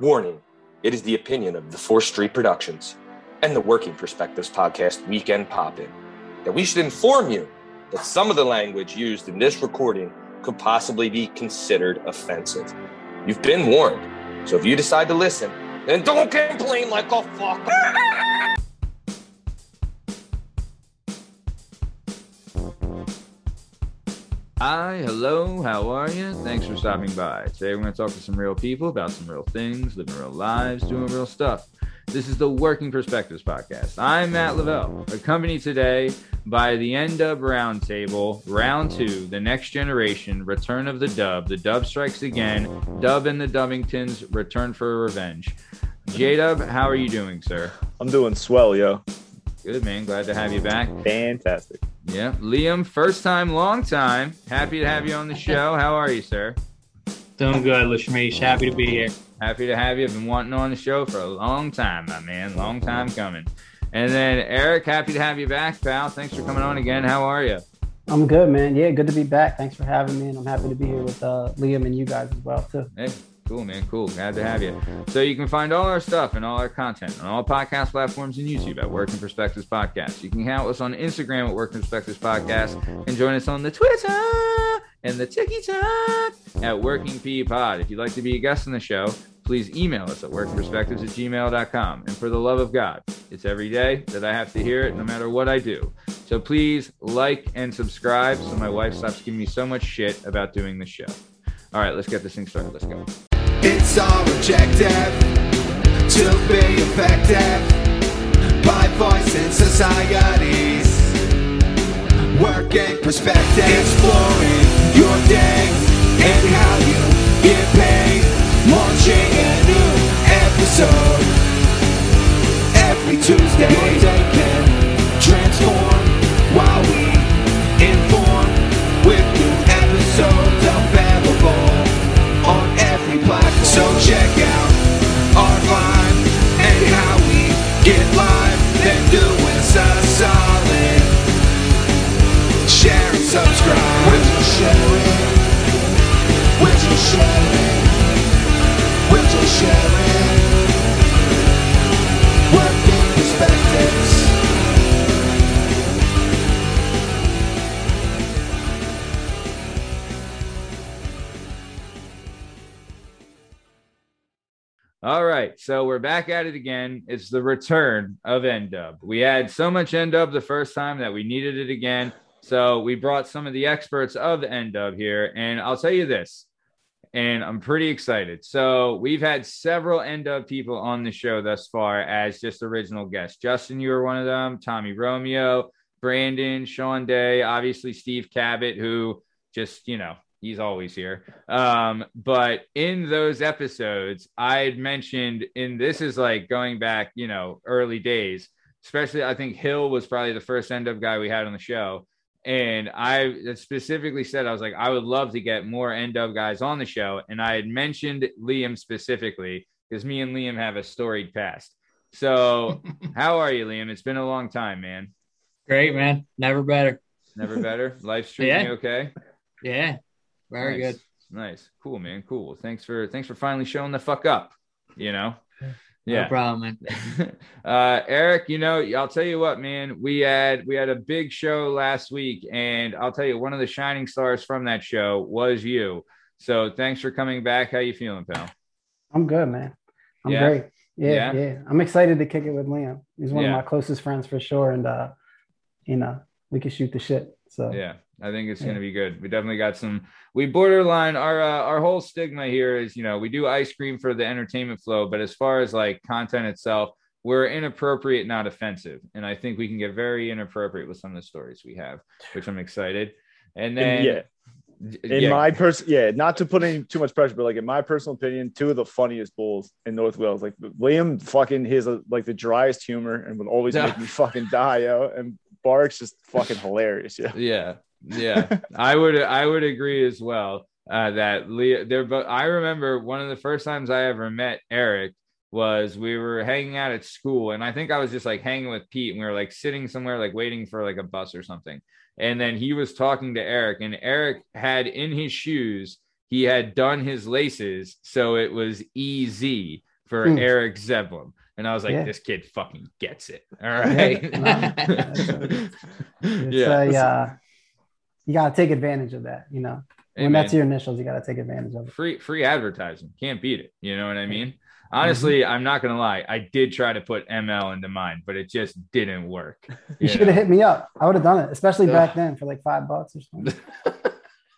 Warning it is the opinion of the 4th Street Productions and the Working Perspectives Podcast Weekend Pop In that we should inform you that some of the language used in this recording could possibly be considered offensive. You've been warned, so if you decide to listen, then don't complain like a fucker. Hi, hello, how are you? Thanks for stopping by. Today we're going to talk to some real people about some real things, living real lives, doing real stuff. This is the Working Perspectives Podcast. I'm Matt Lavelle, accompanied today by the N-Dub Roundtable, Round 2, The Next Generation, Return of the Dub, The Dub Strikes Again, Dub and the Dubbingtons, Return for Revenge. J-Dub, how are you doing, sir? I'm doing swell, yo. Good, man. Glad to have you back. Fantastic. Yeah. Liam, first time, long time. Happy to have you on the show. How are you, sir? Doing good, Lashmish. Happy to be here. Happy to have you. I've been wanting on the show for a long time, my man. Long time coming. And then Eric, happy to have you back, pal. Thanks for coming on again. How are you? I'm good, man. Yeah, good to be back. Thanks for having me, and I'm happy to be here with uh, Liam and you guys as well too. Hey, cool, man. Cool. Glad to have you. So you can find all our stuff and all our content on all podcast platforms and YouTube at Working Perspectives Podcast. You can with us on Instagram at Working Perspectives Podcast and join us on the Twitter and the TikTok at Working P Pod. If you'd like to be a guest on the show, please email us at workingperspectives at gmail.com. And for the love of God, it's every day that I have to hear it no matter what I do. So please like and subscribe so my wife stops giving me so much shit about doing the show. All right, let's get this thing started. Let's go. It's our objective to be effective by voicing societies. Working perspective, exploring your day and how you get paid. Launching a new episode every Tuesday. Your day can transform while we inform So check out our vibe and how we get live. Then do us a solid. Share and subscribe. Would you share it? Would you share it? All right, so we're back at it again. It's the return of N-Dub. We had so much N-Dub the first time that we needed it again. So we brought some of the experts of N-Dub here, and I'll tell you this, and I'm pretty excited. So we've had several N-Dub people on the show thus far as just original guests. Justin, you were one of them. Tommy Romeo, Brandon, Sean Day, obviously Steve Cabot, who just you know he's always here. Um, but in those episodes, I had mentioned, and this is like going back, you know, early days, especially I think Hill was probably the first N-Dub guy we had on the show. And I specifically said, I was like, I would love to get more N-Dub guys on the show. And I had mentioned Liam specifically because me and Liam have a storied past. So, how are you, Liam? It's been a long time, man. Great, man. Never better. Never better. Life's treating Yeah. okay? Yeah. Very nice. good. Nice. Cool, man. Cool. Thanks for thanks for finally showing the fuck up. You know? Yeah. No Yeah. problem, man. uh Eric, you know, I'll tell you what, man. We had we had a big show last week, and I'll tell you one of the shining stars from that show was you. So thanks for coming back. How you feeling, pal? I'm good, man. I'm Yeah? great. Yeah, Yeah? yeah, I'm excited to kick it with Liam. He's one Yeah. of my closest friends for sure, and uh, you know, we can shoot the shit. So Yeah, I think it's going to be good. We definitely got some. We borderline our uh, our whole stigma here is you know we do ice cream for the entertainment flow, but as far as like content itself, we're inappropriate, not offensive, and I think we can get very inappropriate with some of the stories we have, which I'm excited. And then yeah, in yeah, my person, yeah, not to put any too much pressure, but like in my personal opinion, two of the funniest bulls in North Wales. Like Liam, fucking his like the driest humor and would always Yeah. make me fucking die, yo. And Bark's just fucking hilarious, yeah. yeah, yeah, I would I would agree as well. Uh, that Leah, there, but I remember one of the first times I ever met Eric was we were hanging out at school, and I think I was just like hanging with Pete, and we were like sitting somewhere, like waiting for like a bus or something. And then he was talking to Eric, and Eric had in his shoes, he had done his laces, so it was easy for Hmm. Eric Zeblum. And I was like, Yeah. this kid fucking gets it. All right. It's yeah. a, uh, you gotta take advantage of that, you know. Hey, when that's your initials, you gotta take advantage of it. free free advertising. Can't beat it. You know what I mean? Honestly, mm-hmm. I'm not gonna lie. I did try to put ML into mine, but it just didn't work. You you should have hit me up. I would have done it, especially back then for like five bucks or something.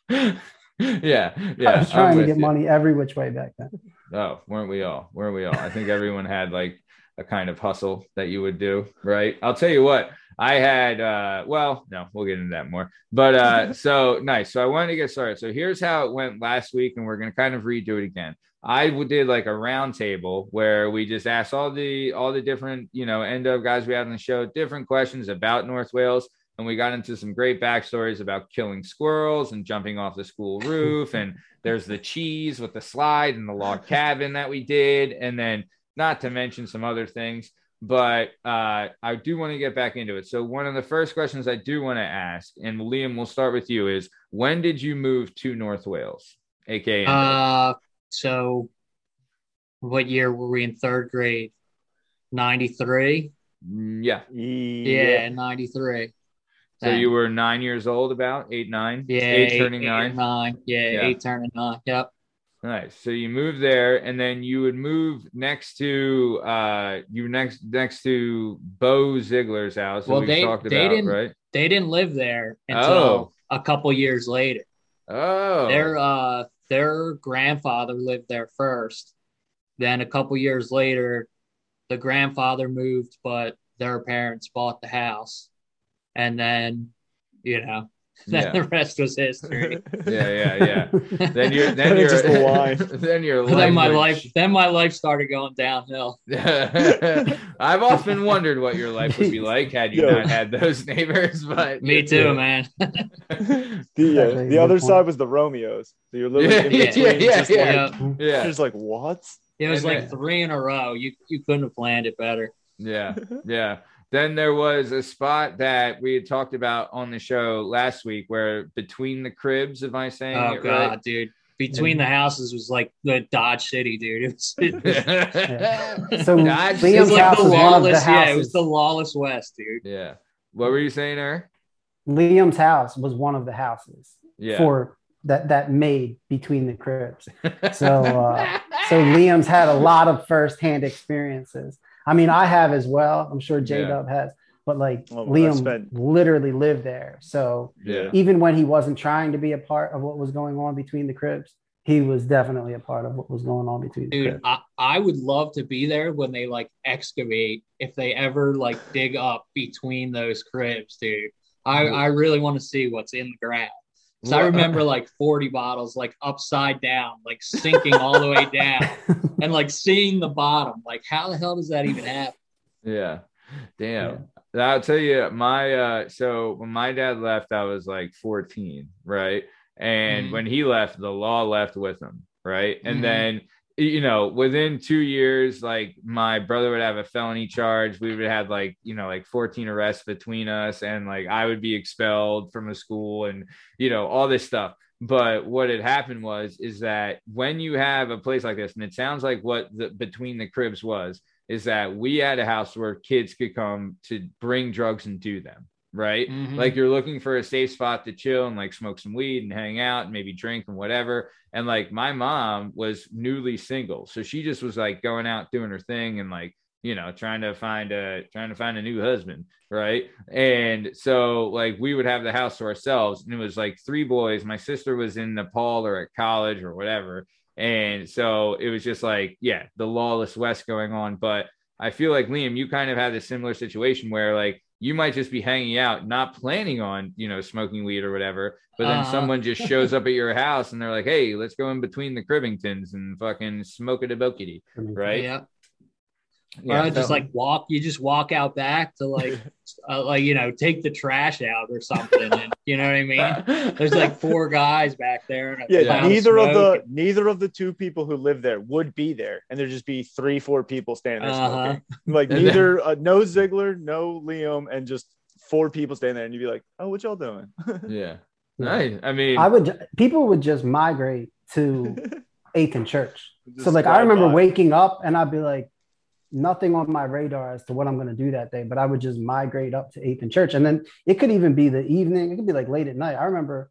yeah, yeah. I'm trying to get you. money every which way back then. Oh, weren't we all? Weren't we all? I think everyone had like a kind of hustle that you would do, right? I'll tell you what, I had uh well, no, we'll get into that more. But uh so nice. So I wanted to get started. So here's how it went last week, and we're gonna kind of redo it again. I did like a round table where we just asked all the all the different, you know, end of guys we had on the show, different questions about North Wales. And we got into some great backstories about killing squirrels and jumping off the school roof and there's the cheese with the slide and the log cabin that we did, and then not to mention some other things. But uh, I do want to get back into it. So one of the first questions I do want to ask, and Liam, we'll start with you, is when did you move to North Wales, aka? Uh, so what year were we in third grade? 93? Mm, yeah. Yeah, 93. So you were nine years old, about eight, nine, yeah, eight, turning eight nine. nine. Yeah, Yeah. eight turning nine. Yep. Nice. So you moved there, and then you would move next to uh you next next to Bo Ziegler's house. Well, they- talked they about, didn't- right? They didn't live there until Oh. a couple years later. Oh, Their uh their grandfather lived there first. Then a couple years later, the grandfather moved, but their parents bought the house. And then, you know, then yeah, the rest was history. yeah, yeah, yeah. Then you're then you're just a line. then your life. then my would- life then my life started going downhill. I've often wondered what your life would be like had you Yo. not had those neighbors. But Me too, man. The, uh, the other point. side was the Romeos. So you're literally in Yeah, between. yeah, yeah, just yeah. Like, Yeah. yeah, Just like what? It was And like then- three in a row. You you couldn't have planned it better. yeah, yeah. Then there was a spot that we had talked about on the show last week, where between the cribs, am I saying Oh it god, right? dude. Between the houses was like the Dodge City, dude. It was, it yeah. So Dodge was City. Liam's like house the was one of the lawless, yeah, it was houses. the lawless West, dude. Yeah. What were you saying, Eric? Liam's house was one of the houses Yeah. for that that made between the cribs. So uh, so Liam's had a lot of firsthand experiences. I mean, I have as well. I'm sure J Yeah. Dub has, but like oh, Well, Liam spent- literally lived there. So yeah. even when he wasn't trying to be a part of what was going on between the cribs, he was definitely a part of what was going on between the Dude. I, I would love to be there when they like excavate if they ever like dig up between those cribs, dude. I, I really want to see what's in the ground. 'Cause I remember like 40 bottles like upside down, like sinking all the way down and like seeing the bottom. Like, how the hell does that even happen? Yeah. Damn. I'll tell you, my uh so when my dad left, I was like 14, right? And Mhm. when he left, the law left with him, right? And Mhm. then you know, within two years, like my brother would have a felony charge. We would have like, you know, like 14 arrests between us, and like I would be expelled from a school and you know, all this stuff. But what had happened was is that when you have a place like this, and it sounds like what the between the cribs was, is that we had a house where kids could come to bring drugs and do them, right? Mhm. Like you're looking for a safe spot to chill and like smoke some weed and hang out and maybe drink and whatever. And like my mom was newly single, so she just was like going out doing her thing and like you know trying to find a trying to find a new husband right and so like we would have the house to ourselves and it was like three boys my sister was in nepal or at college or whatever and so it was just like yeah the lawless west going on but i feel like liam you kind of had a similar situation where like you might just be hanging out not planning on you know smoking weed or whatever but then Uh-huh. someone just shows up at your house and they're like hey let's go in between the cribbingtons and fucking smoke it a bokity right Yeah. Yeah, or just like walk, you just walk out back to like, uh, like, you know, take the trash out or something. And you know what I mean? There's like four guys back there. Yeah, neither of the smoke. neither of the two people who live there would be there, and there'd just be three, four people standing there Uh-huh. Like neither uh, no ziggler no Liam, and just four people standing there, and you'd be like, "Oh, what y'all doing?" yeah nice i mean I would. People would just migrate to Eighth and Church. Just So like I remember by. waking up and I'd be like, nothing on my radar as to what I'm going to do that day, but I would just migrate up to Eighth and Church, and then it could even be the evening. It could be like late at night. I remember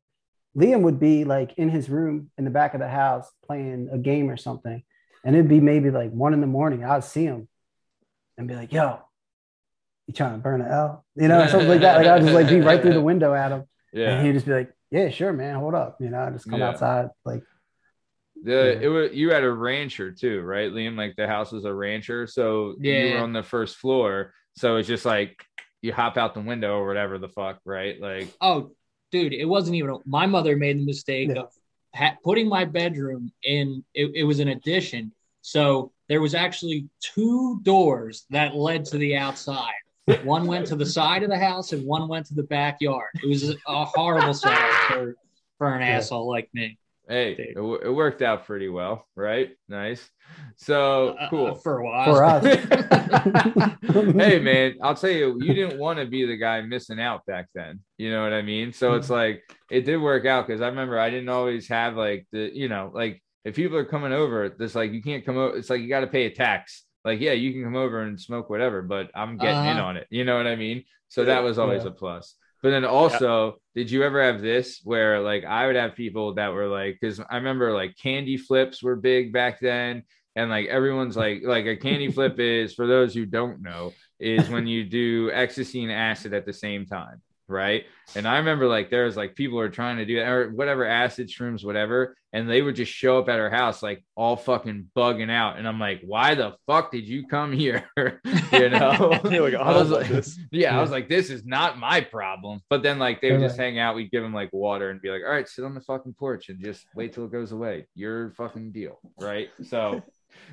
Liam would be like in his room in the back of the house playing a game or something, and it'd be maybe like one in the morning. I'd see him and be like, "Yo, you trying to burn an L?" You know, something like that. Like I'd just like be right through the window at him, and Yeah. he'd just be like, "Yeah, sure, man, hold up." You know, I just come Yeah. outside like. The it was you had a rancher too, right, Liam? Like the house was a rancher, so yeah. you were on the first floor, so it's just like you hop out the window or whatever the fuck, right? Like, Oh, dude, it wasn't even. My mother made the mistake Yeah. of ha- putting my bedroom in. It, it was an addition, so there was actually two doors that led to the outside. One went to the side of the house, and one went to the backyard. It was a, a horrible setup for for an Yeah. asshole like me. Hey, it, w- it worked out pretty well, right? Nice. So Uh, cool. for a while. For us. hey man, I'll tell you, you didn't want to be the guy missing out back then. You know what I mean? So it's like it did work out because I remember I didn't always have like the, you know, like if people are coming over, it's like you can't come over. It's like you got to pay a tax. Like, yeah, you can come over and smoke whatever, but I'm getting in Uh-huh. on it. You know what I mean? So that was always Yeah. a plus. But then also, did you ever have this where like I would have people that were like, because I remember like candy flips were big back then, and like everyone's like, like a candy flip is for those who don't know, is when you do ecstasy and acid at the same time, right? And I remember like there was like people were trying to do or whatever acid shrooms, whatever, and they would just show up at our house like all fucking bugging out, and I'm like, why the fuck did you come here? you know? Like, oh, I was "Oh, like, this." yeah, I was like, this is not my problem. But then, like, they would just hang out. We'd give them like water and be like, all right, sit on the fucking porch and just wait till it goes away. Your fucking deal. Right. So,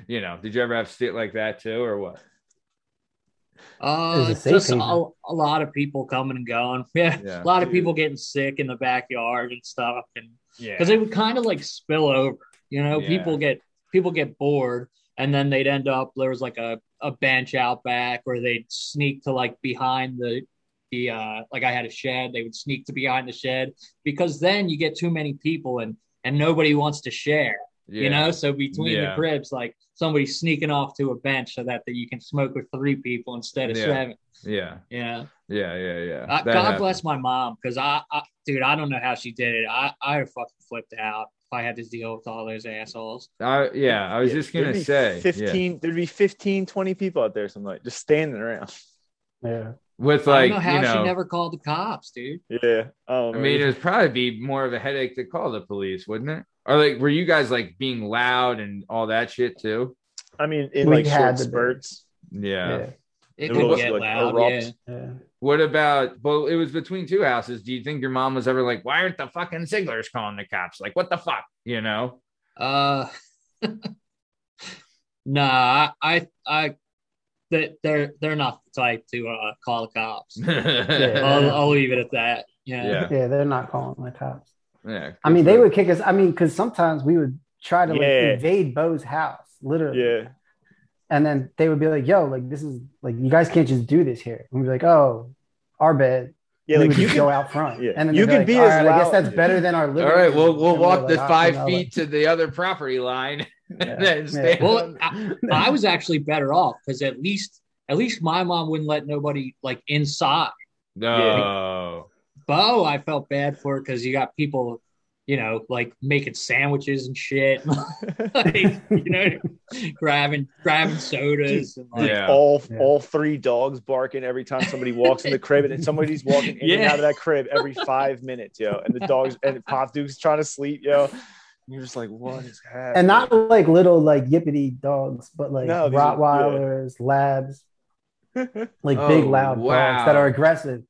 you know, did you ever have shit like that too, or what? Uh, It was a safe just a, a lot of people coming and going. Yeah, Yeah. a lot of people getting sick in the backyard and stuff, and Yeah. because it would kind of like spill over. You know, Yeah. people get people get bored, and then they'd end up there was like a a bench out back, or they'd sneak to like behind the the uh like I had a shed. They would sneak to behind the shed because then you get too many people and and nobody wants to share. Yeah. You know, so between Yeah. the cribs, like somebody sneaking off to a bench so that, that you can smoke with three people instead of Yeah. seven. Yeah. Yeah. Yeah. Yeah. Yeah. Uh, That God happened. bless my mom because I, I, dude, I don't know how she did it. I, I fucking flipped out if I had to deal with all those assholes. I, yeah. I was Yeah, just gonna there'd be say, yeah. 15, there'd be 15, 20 people out there, some like just standing around. Yeah. with I like, don't know how you know, she never called the cops, dude. Yeah. Oh, I mean, it'd probably be more of a headache to call the police, wouldn't it? Or like, were you guys like being loud and all that shit too? I mean, in We like had short spurts. Yeah. Yeah. It It could was get like loud. Yeah. Yeah. What about? Well, it was between two houses. Do you think your mom was ever like, "Why aren't the fucking Ziglers calling the cops?" Like, what the fuck, you know? Uh, nah, I, I, they, they're they're not the type to uh, call the cops. yeah, I'll, I'll leave it at that. Yeah. Yeah. Yeah, they're not calling the cops. Yeah. I mean, they would kick us. I mean, because sometimes we would try to like invade Bo's house, literally. Yeah. And then they would be like, "Yo, like this is like you guys can't just do this here." And we'd be like, "Oh, our bed." Yeah. we Like would you can go out front. Yeah. And then You they'd can like, be "All as right, I guess that's better than our living All right, room." we'll we'll walk like, the "Ah, five know, feet to the other property line Yeah. and then Yeah. stand. Well, I, I was actually better off because at least at least my mom wouldn't let nobody like inside. no. Bo, I felt bad for it because you got people, you know, like making sandwiches and shit, like, you know, grabbing grabbing sodas and like, Yeah. all Yeah. all three dogs barking every time somebody walks in the crib, and somebody's walking in and out of that crib every five minutes, yo. And the dogs and Pop Duke's trying to sleep, yo. And you're just like, what is happening? And not like little like yippity dogs, but like No, these are- Rottweilers, labs, like Oh, big loud wow. dogs that are aggressive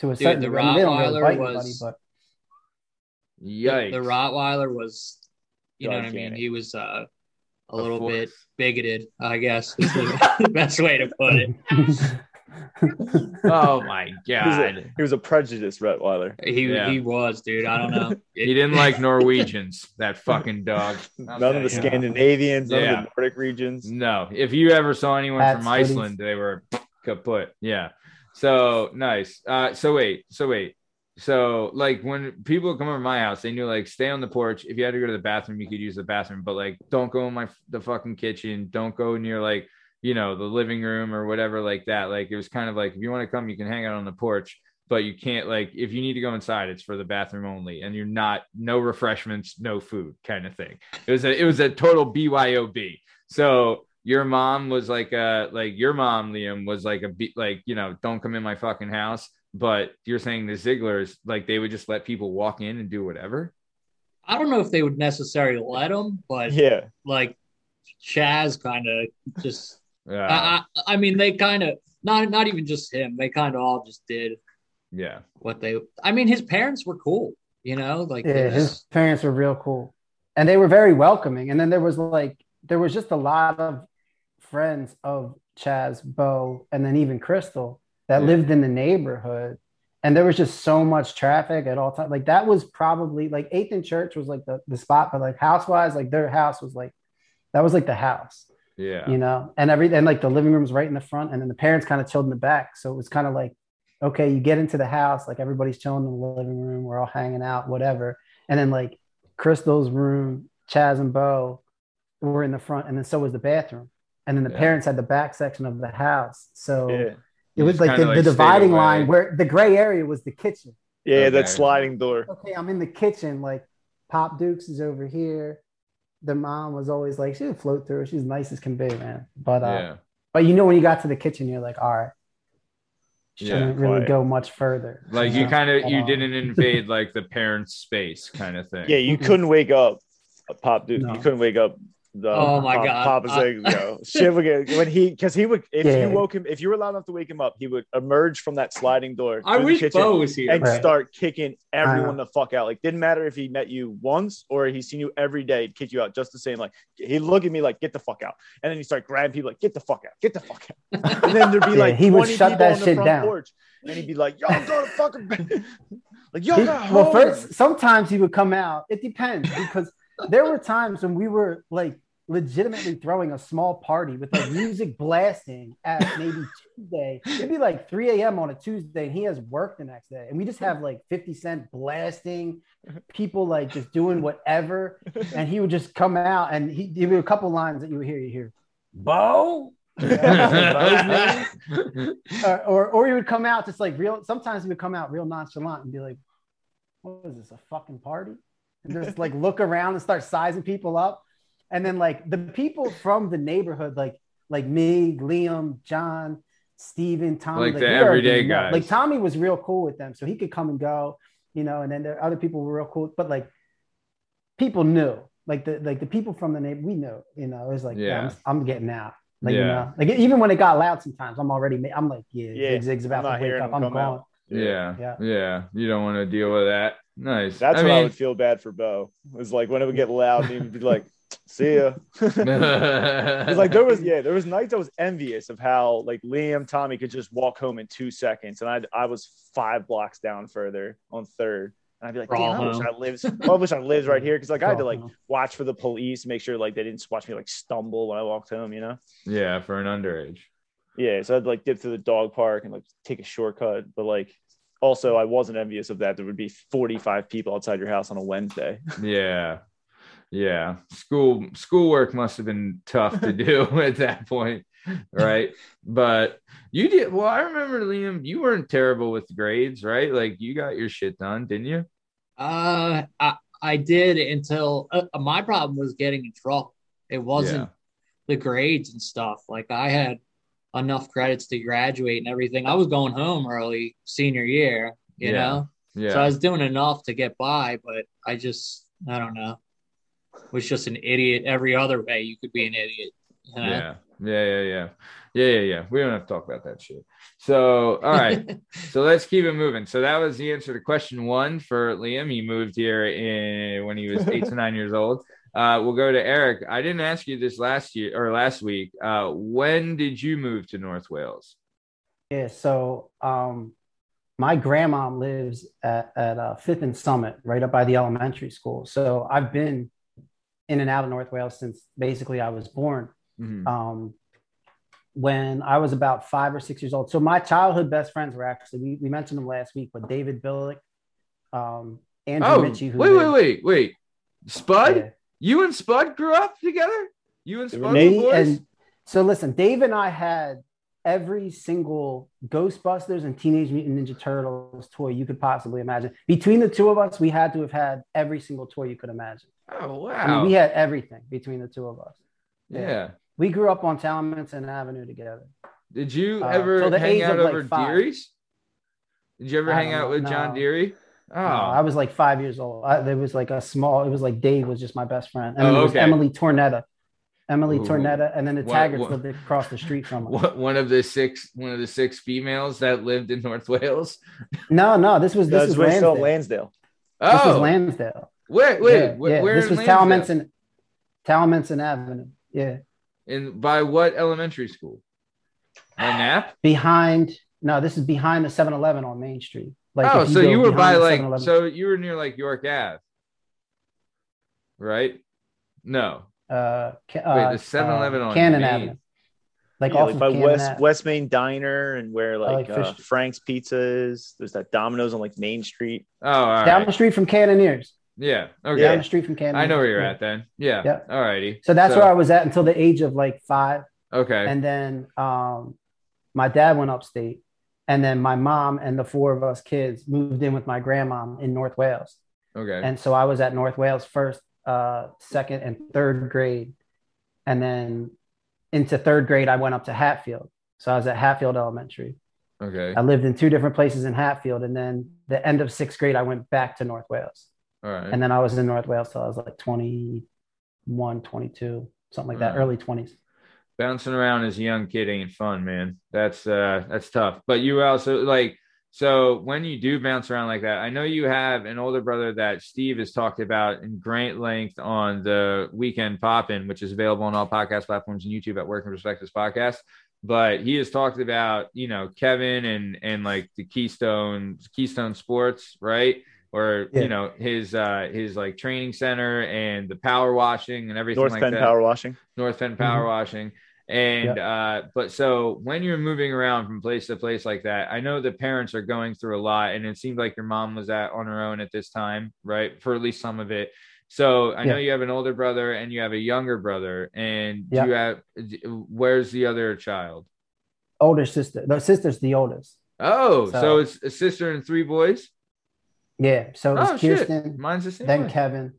to a Dude, certain the degree. I mean, they don't really Rottweiler bite was- anybody, but the, Yikes. the Rottweiler was, you know what I mean? He was uh, a A little force. bit bigoted, I guess is the, the best way to put it. Oh my He was, a, god. he was a prejudiced Rottweiler. He Yeah. he was, dude. I don't know. He didn't like Norwegians, that fucking dog. None tell of the you. Scandinavians, none Yeah. of the Nordic regions. No, if you ever saw anyone Hats, from. Iceland, they were kaput. Yeah. So nice. Uh, so wait, so wait. So like when people come over my house, they knew like stay on the porch. If you had to go to the bathroom, you could use the bathroom, but like don't go in my the fucking kitchen. Don't go near like you know the living room or whatever like that. Like it was kind of like if you want to come, you can hang out on the porch, but you can't like if you need to go inside, it's for the bathroom only, and you're not no refreshments, no food kind of thing. It was a it was a total BYOB. So your mom was like a like your mom Liam was like a be like you know don't come in my fucking house but you're saying the Zigglers like they would just let people walk in and do whatever I don't know if they would necessarily let them but Yeah. like Chaz kind of just. yeah I, I, I mean, they kind of not not even just him. They kind of all just did yeah what they. I mean, his parents were cool. You know, like Yeah, it was- his parents were real cool, and they were very welcoming. And then there was like there was just a lot of friends of Chaz, Bo, and then even Crystal that Yeah. lived in the neighborhood. And there was just so much traffic at all times. Like that was probably like Eighth and Church was like the, the spot, but like house wise, like their house was like that was like the house, yeah you know, and every and like the living room was right in the front, and then the parents kind of chilled in the back. So it was kind of like, okay, you get into the house, like everybody's chilling in the living room, we're all hanging out, whatever. And then like Crystal's room, Chaz and Bo were in the front, and then so was the bathroom. And then the Yeah. parents had the back section of the house. So Yeah. it You was like the, like, the dividing line where the gray area was the kitchen. Yeah, Okay. that sliding door. Okay, I'm in the kitchen, like Pop Dukes is over here. The mom was always like, she would float through. She's nice as can be, man. But uh, yeah but you know when you got to the kitchen, you're like, all right, Yeah, shouldn't really quiet. go much further. like you know? kind of you Uh, didn't invade like the parents space kind of thing Yeah, you couldn't wake up Pop Duke. No. You couldn't wake up the Oh my Pop, God. Papa I- Ziggo. Shit would get when he because he would if Yeah. you woke him if you were loud enough to wake him up, he would emerge from that sliding door I to the wish kitchen Bo was here. and Right. start kicking everyone uh-huh. the fuck out. Like didn't matter if he met you once or he's seen you every day, he'd kick you out just the same. Like he'd look at me like get the fuck out. And then he start grabbing people like get the fuck out, get the fuck out. And then there'd be Yeah, like he would shut that shit down. porch. And he'd be like, y'all go to fucking bed. like y'all He- got well, home. first, sometimes he would come out. It depends because there were times when we were like legitimately throwing a small party with like music blasting at maybe Tuesday. It'd be like 3 a.m. on a Tuesday, and he has work the next day. And we just have like 50 Cent blasting, people like just doing whatever. And he would just come out and he give you a couple lines that you would hear. You hear, Bo? or, or or he would come out just like real. Sometimes he would come out real nonchalant and be like, "What is this? A fucking party?" And just like look around and start sizing people up, and then like the people from the neighborhood, like like me, Liam, John, Steven, Tommy, Like the everyday know- guys. Like Tommy was real cool with them, so he could come and go, you know. And then there other people were real cool, but like people knew, like the like the people from the neighbor, we knew, you know. It was like, yeah, Yeah. I'm, I'm getting out. Like you Yeah. know, like even when it got loud, sometimes I'm already. ma- I'm like, yeah, Yeah, Zig Zig's about I'm to wake up. I'm come gone. out. yeah Yeah. yeah you don't want to deal with that nice That's I what I would feel bad for Bo. It was like when it would get loud, he would be like, "See ya." 'Cause, like there was, yeah, there was nights I was envious of how like Liam, Tommy could just walk home in two seconds, and I I was five blocks down further on third, and I'd be like, Crawl "Damn, I wish home. I lived. I wish I lived right here," because like I had to like watch for the police, make sure like they didn't watch me like stumble when I walked home, you know. yeah for an underage Yeah, so I'd like dip through the dog park and like take a shortcut, but like. Also, I wasn't envious of that. There would be 45 people outside your house on a Wednesday. yeah yeah school schoolwork must have been tough to do at that point right but you did well i remember liam you weren't terrible with grades right like you got your shit done didn't you Uh, I I did until uh, my problem was getting in trouble. It wasn't the grades and stuff. Like I had enough credits to graduate and everything. I was going home early senior year, you Yeah. know. yeah So I was doing enough to get by, but I just I don't know. Was just an idiot every other way you could be an idiot. You know? yeah. Yeah yeah yeah. Yeah yeah yeah. We don't have to talk about that shit. So all right. So let's keep it moving. So that was the answer to question one for liam. He moved here in when he was eight to nine years old. Uh, we'll go to eric. I didn't ask you this last year or last week. Uh, when did you move to north wales? Yeah, so um, my grandma lives at, at uh, Fifth and Summit, right up by the elementary school. So I've been in and out of North Wales since basically I was born. Mhm. Um, when I was about five or six years old. So my childhood best friends were actually we, we mentioned them last week, but David Billick um, Andrew Oh, Mitchie. Who wait, wait, wait, wait. Spud, Yeah. you and Spud grew up together. You and Spud were Me boys. and so listen, Dave and I had every single Ghostbusters and Teenage Mutant Ninja Turtles toy you could possibly imagine. Between the two of us, we had to have had every single toy you could imagine. oh I mean, wow. we had everything between the two of us. yeah. We grew up on Talmadge Avenue together. Did you Uh, ever the hang out like, over five. Deary's? Did you ever I hang out with John no. Deary? Oh, No, I was like five years old. I, there was like a small. It was like Dave was just my best friend, and Oh, then was okay. Emily Tornetta, Emily Ooh. Tornetta, and then the What- Taggarts what- lived across the street from us. What, one of the six one of the six females that lived in North Wales. No, no, this was this That's was where Lansdale. Lansdale. This was Oh, Lansdale. wait, wait, yeah, wh- yeah. where this in was Lansdale? Talmadge Talmadge Avenue. Yeah, And by what elementary school? On Nap? behind. No, this is behind the 7-Eleven on Main Street. Like oh, if so you were by like 7-Eleven. so you were near like York Ave, right? No, uh, Ca- wait, uh, the 7-Eleven uh, on Cannon Main. Avenue. Like Yeah, off like of by Cannon West Ave. West Main Diner and where like, like uh, Frank's Pizza is. There's that Domino's on like Main Street. Oh, all down right. the street from Cannoneers. Yeah. Okay. Down the street from Cannoneers. I know where you're Yeah. at then. Yeah. Yeah. All righty. So that's So- where I was at until the age of like five. Okay. And then um, my dad went upstate. And then my mom and the four of us kids moved in with my grandmom in North Wales. okay. And so I was at North Wales first, uh, second, and third grade. And then into third grade, I went up to Hatfield. So I was at Hatfield Elementary. okay. I lived in two different places in Hatfield. And then the end of sixth grade, I went back to North Wales. All right. And then I was in North Wales till I was like 21, 22, something like that, Wow. early 20s. Bouncing around as a young kid ain't fun, man. That's uh that's tough. But you also like so when you do bounce around like that, I know you have an older brother that Steve has talked about in great length on the weekend poppin, which is available on all podcast platforms and YouTube at Working Perspectives Podcast. But he has talked about, you know, Kevin and and like the Keystone Keystone Sports, right? Or Yeah. you know his uh his like training center and the power washing and everything North like Penn that. Power Washing. North Penn Power Mhm. Washing. And uh, but so when you're moving around from place to place like that, I know the parents are going through a lot, and it seemed like your mom was at on her own at this time, right? For at least some of it. So I know you have an older brother and you have a younger brother, and do Yeah. you have where's the other child? Older sister. The sister's the oldest. Oh, so, So- it's a sister and three boys. Yeah. So it's Oh shit, Kirsten, mine's the same. then way. Kevin,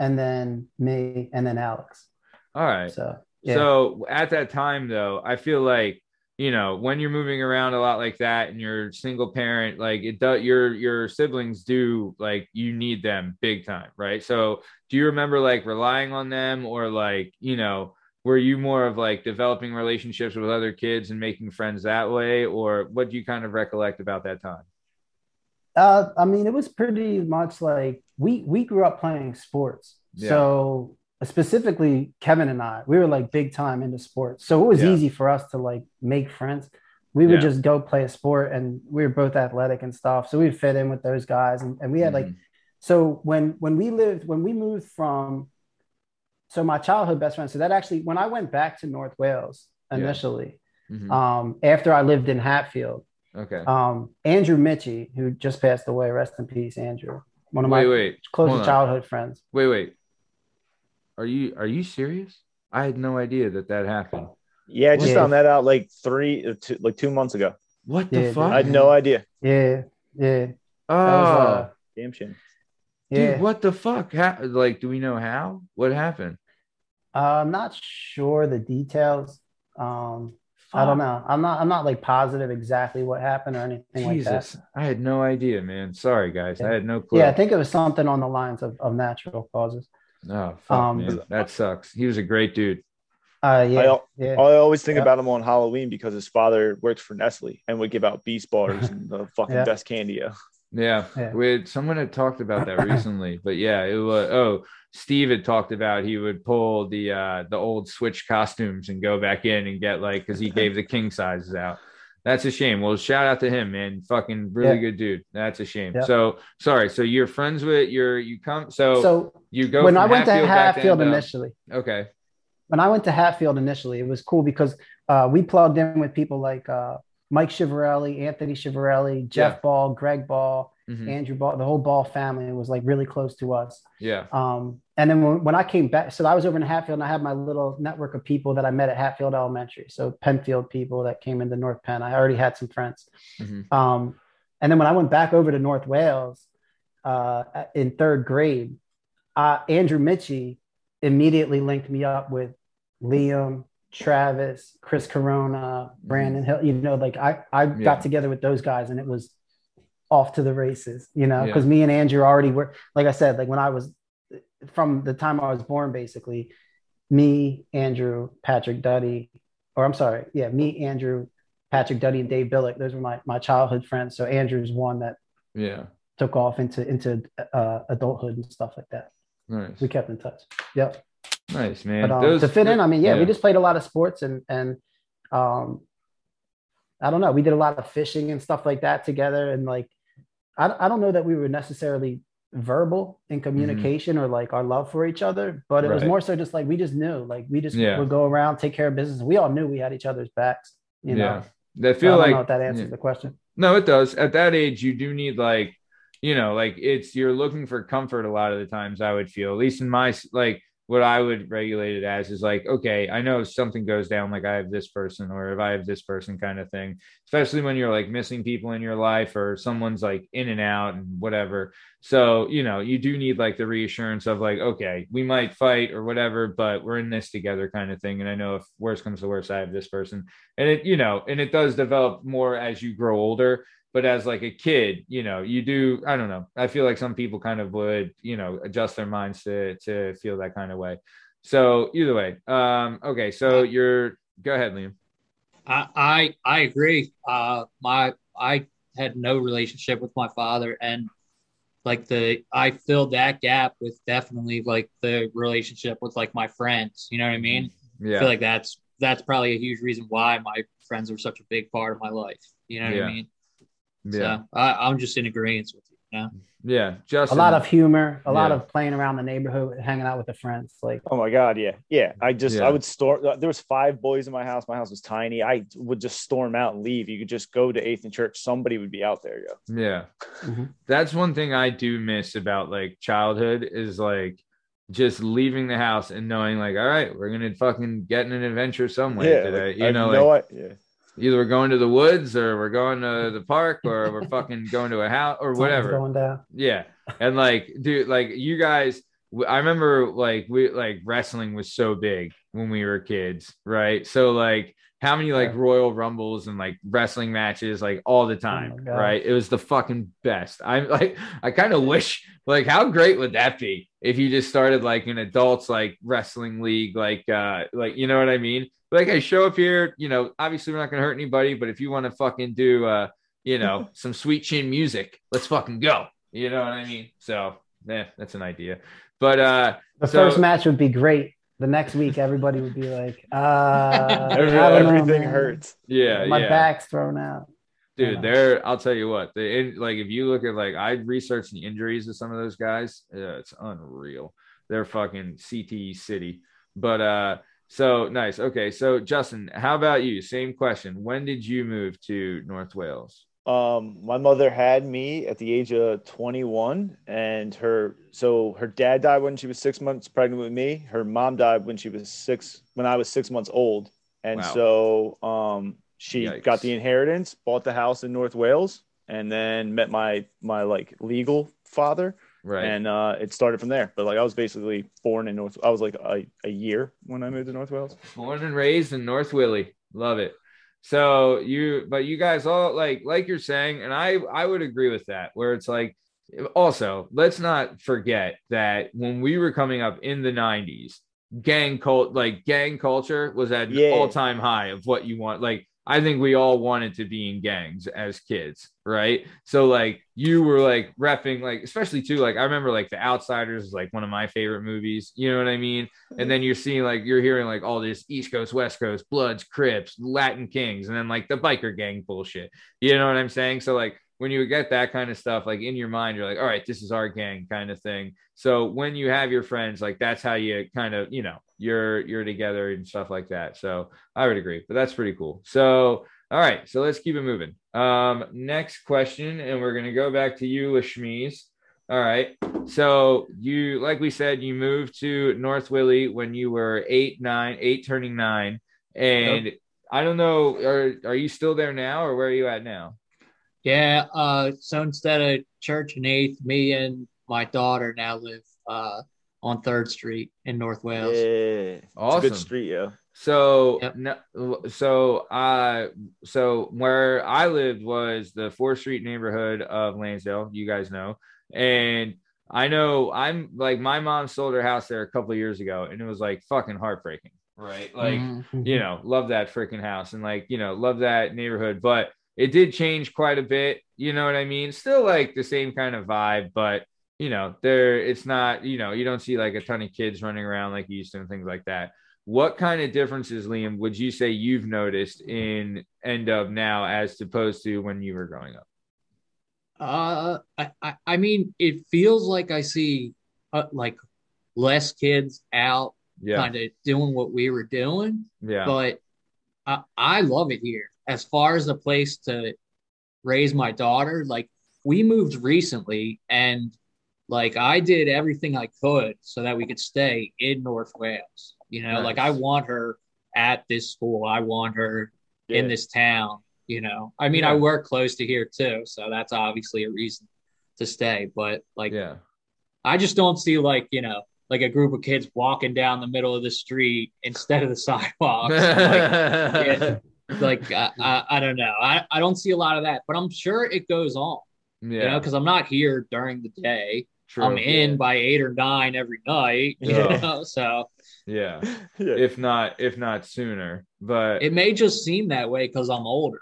and then me, and then Alex. All right. So yeah. So at that time, though, I feel like you know when you're moving around a lot like that, and you're single parent, like it does. Your your siblings do like you need them big time, right? So do you remember like relying on them, or like you know, were you more of like developing relationships with other kids and making friends that way, or what do you kind of recollect about that time? Uh, I mean, it was pretty much like we we grew up playing sports. Yeah. So specifically, Kevin and I, we were like big time into sports. So it was Yeah. easy for us to like make friends. We would Yeah. just go play a sport, and we were both athletic and stuff. So we'd fit in with those guys, and, and we had like Mhm. so when when we lived when we moved from so my childhood best friend. So that actually when I went back to North Wales Yeah. initially, Mhm. um, after I lived in Hatfield, okay. um, Andrew Mitchie, who just passed away, rest in peace, Andrew, one of my Wait, wait, closest childhood friends. wait, wait. Are you are you serious? I had no idea that that happened. Yeah, I just Yeah. found that out like three, uh, two, like two months ago. What the dude. fuck? I had no idea. Yeah, yeah, oh, was, uh, Damn shame. yeah. dude, what the fuck? How, like, do we know how? What happened? Uh, I'm not sure the details. Um, I don't know. I'm not. I'm not like positive exactly what happened or anything like Jesus, that. I had no idea, man. Sorry, guys. I had no clue. Yeah, I think it was something on the lines of, of natural causes. Oh, fuck, Um, man. That sucks. He was a great dude. Uh, yeah, al- yeah. I always think Yeah. about him on Halloween because his father worked for Nestle and would give out Beast bars and the fucking Yeah. best candy. Yeah. Yeah, Yeah. we had, someone had talked about that recently, but yeah, it was. Oh, Steve had talked about he would pull the uh the old Switch costumes and go back in and get like because he gave the king sizes out. That's a shame. Well, shout out to him, man. Fucking really Yeah. good dude. That's a shame. So sorry. So you're friends with your you come so, So you go when I went to Hatfield end up. initially, Okay. when I went to Hatfield initially, it was cool because uh, we plugged in with people like uh, Mike Chivarelli, Anthony Chivarelli, Jeff Yeah. Ball, Greg Ball, Mhm. Andrew Ball, the whole Ball family was like really close to us. Yeah. Um, and then when, when I came back, so I was over in Hatfield and I had my little network of people that I met at Hatfield Elementary. So Penfield people that came into North Penn. I already had some friends. Mhm. Um, and then when I went back over to North Wales uh, in third grade, uh, Andrew Mitchie immediately linked me up with Liam, Travis, Chris Corona, Brandon Hill. You know, like I, I Yeah. got together with those guys and it was off to the races, you know, Yeah. because me and Andrew already were, like I said, like when I was from the time I was born, basically, me, Andrew, Patrick Duddy, or I'm sorry, yeah, me, Andrew, Patrick Duddy, and Dave Billick. Those were my my childhood friends. So Andrew's one that Yeah. took off into into uh, adulthood and stuff like that. Nice. We kept in touch. Yep. Nice, man. But um, Those- to fit in, I mean, yeah, yeah. we just played a lot of sports and and um, I don't know, we did a lot of fishing and stuff like that together. And like, I I don't know that we were necessarily verbal in communication or like our love for each other, but it was Mm-hmm. More so just like we just knew, like we just Yeah. would go around, take care of business. We all knew we had each other's backs. You know, yeah. I So feel I don't like know if that answers yeah. the question. No, it does. At that age, you do need like, you know, like it's you're looking for comfort a lot of the times. I would feel, at least in my like, what I would regulate it as is like, okay, I know if something goes down, like I have this person, or if I have this person, kind of thing. Especially when you're like missing people in your life, or someone's like in and out and whatever. So you know, you do need like the reassurance of like, okay, we might fight or whatever, but we're in this together, kind of thing. And I know if worse comes to worse, I have this person and it you know and it does develop more as you grow older but as like a kid you know you do i don't know i feel like some people kind of would you know adjust their minds to to feel that kind of way so either way um okay so you're go ahead liam I I, I agree. Uh, my I had no relationship with my father, and like the I filled that gap with definitely like the relationship with like my friends. You know what I mean? I yeah feel like that's that's probably a huge reason why my friends are such a big part of my life. You know what Yeah. I mean? Yeah So I, I'm just in agreement with you. Yeah, know? yeah A lot of humor, a lot of playing around the neighborhood, hanging out with the friends. Like Oh my god, yeah, yeah. I just Yeah. I would store. There was five boys in my house. My house was tiny. I would just storm out and leave. You could just go to Eighth and Church. Somebody would be out there. Yo. Yeah. Mhm. That's one thing I do miss about like childhood is like just leaving the house and knowing like, all right, we're gonna fucking get in an adventure somewhere yeah, today. like, you I know, know like what? Yeah. Either we're going to the woods or we're going to the park or we're fucking going to a house or something's whatever. going down. Yeah. And like, dude, like you guys, I remember like we like wrestling was so big when we were kids, right? So like how many like. Royal Rumbles and like wrestling matches like all the time, God. right? It was the fucking best. I'm like, I kind of wish like how great would that be if you just started like an adults like wrestling league, like uh like you know what I mean? Like I show up here, you know, obviously we're not gonna hurt anybody, but if you want to fucking do uh you know some sweet chin music, let's fucking go. You know what I mean? So yeah, that's an idea. But uh The So- first match would be great. The next week, everybody would be like, uh, Every- I know, everything hurts. yeah, My yeah. back's thrown out. dude Yeah. there i'll tell you what the in, like if you look at like i researched the injuries of some of those guys yeah, it's unreal they're fucking cte city but uh so nice okay so justin how about you same question when did you move to north wales Um, my mother had me at the age of 21, and her so her dad died when she was six months pregnant with me. Her mom died when she was six when I was six months old, and Wow. so um, she Yikes. got the inheritance, bought the house in North Wales, and then met my my like legal father, right and uh, it started from there. But like I was basically born in North. I was like a, a year when I moved to North Wales. born and raised in north willie love it so you but you guys all like like you're saying and i i would agree with that where it's like also let's not forget that when we were coming up in the 90s gang cult like gang culture was at an Yeah. all-time high of what you want like i think we all wanted to be in gangs as kids right? So like you were like repping like especially too like i remember like the outsiders is like one of my favorite movies you know what i mean? And then you're seeing like you're hearing like all this east coast west coast bloods crips latin kings and then like the biker gang bullshit you know what i'm saying? So like when you get that kind of stuff like in your mind you're like all right this is our gang kind of thing so when you have your friends like that's how you kind of you know you're you're together and stuff like that so i would agree but that's pretty cool so All right, so let's keep it moving. Um, next question, and we're gonna go back to you, Lashmiz. All right. So you, like we said, you moved to North Willie when you were eight, nine, eight turning nine, and I don't know, are are you still there now, or where are you at now? Yeah. Uh, so instead of Church and Eighth, me and my daughter now live uh, on Third Street in North Wales. Yeah, it's a Awesome. good street, yeah. So, Yep. no, so, uh, so where I lived was the Fourth Street neighborhood of Lansdale. You guys know, and I know I'm like my mom sold her house there a couple of years ago, and it was like fucking heartbreaking, right? Like, Mhm. you know, love that freaking house, and like, you know, love that neighborhood, but it did change quite a bit. You know what I mean? Still like the same kind of vibe, but you know, there it's not. You know, you don't see like a ton of kids running around like you used to and things like that what kind of differences, Liam, would you say you've noticed in end of now as opposed to when you were growing up? Uh, I, I, I mean, it feels like I see uh, like less kids out Yeah, kind of doing what we were doing, yeah, but I, I love it here. As far as a place to raise my daughter, like we moved recently and like I did everything I could so that we could stay in North Wales. You know, like I want her at this school. I want her in this town. You know, I mean, I work close to here too, so that's obviously a reason to stay. But like, yeah, I just don't see like you know, like a group of kids walking down the middle of the street instead of the sidewalks. like, yeah, like I, I, I don't know. I, I don't see a lot of that, but I'm sure it goes on. You know, yeah, because I'm not here during the day. true. I'm in by eight or nine every night. You Yeah. know, so yeah, yeah. if not, if not sooner, but it may just seem that way because I'm older.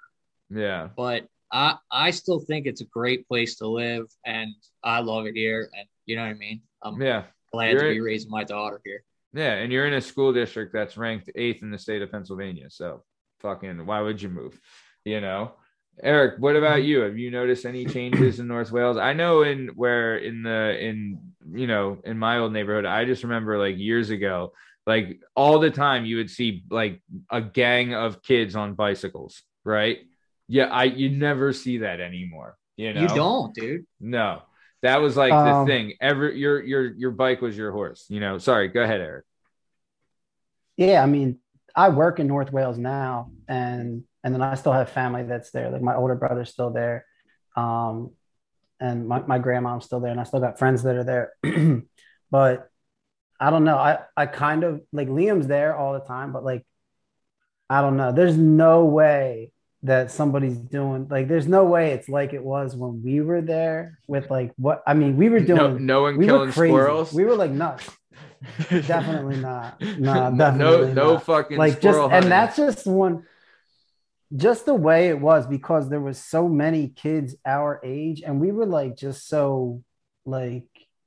yeah, but I I still think it's a great place to live, and I love it here. And you know what I mean. I'm yeah, glad You're- to be raising my daughter here. yeah, and you're in a school district that's ranked eighth in the state of Pennsylvania, so fucking why would you move? You know. Eric, what about you? Have you noticed any changes in North Wales? I know in where in the in you know in my old neighborhood, I just remember like years ago, like all the time you would see like a gang of kids on bicycles, right? Yeah, I you never see that anymore. You know, You don't, dude. No, that was like Um, the thing. Every your your your bike was your horse. You know. Sorry, go ahead, Eric. Yeah, I mean, I work in North Wales now, and and then I still have family that's there. Like my older brother's still there, um, and my my grandmom's still there, and I still got friends that are there. but I don't know. I I kind of like Liam's there all the time, but like I don't know. There's no way that somebody's doing like. There's no way it's like it was when we were there with like what I mean. We were doing. No, no one we killing squirrels. We were like nuts. Definitely not. no, No, no, no not. fucking like just squirrel and that's just one just the way it was because there was so many kids our age and we were like just so like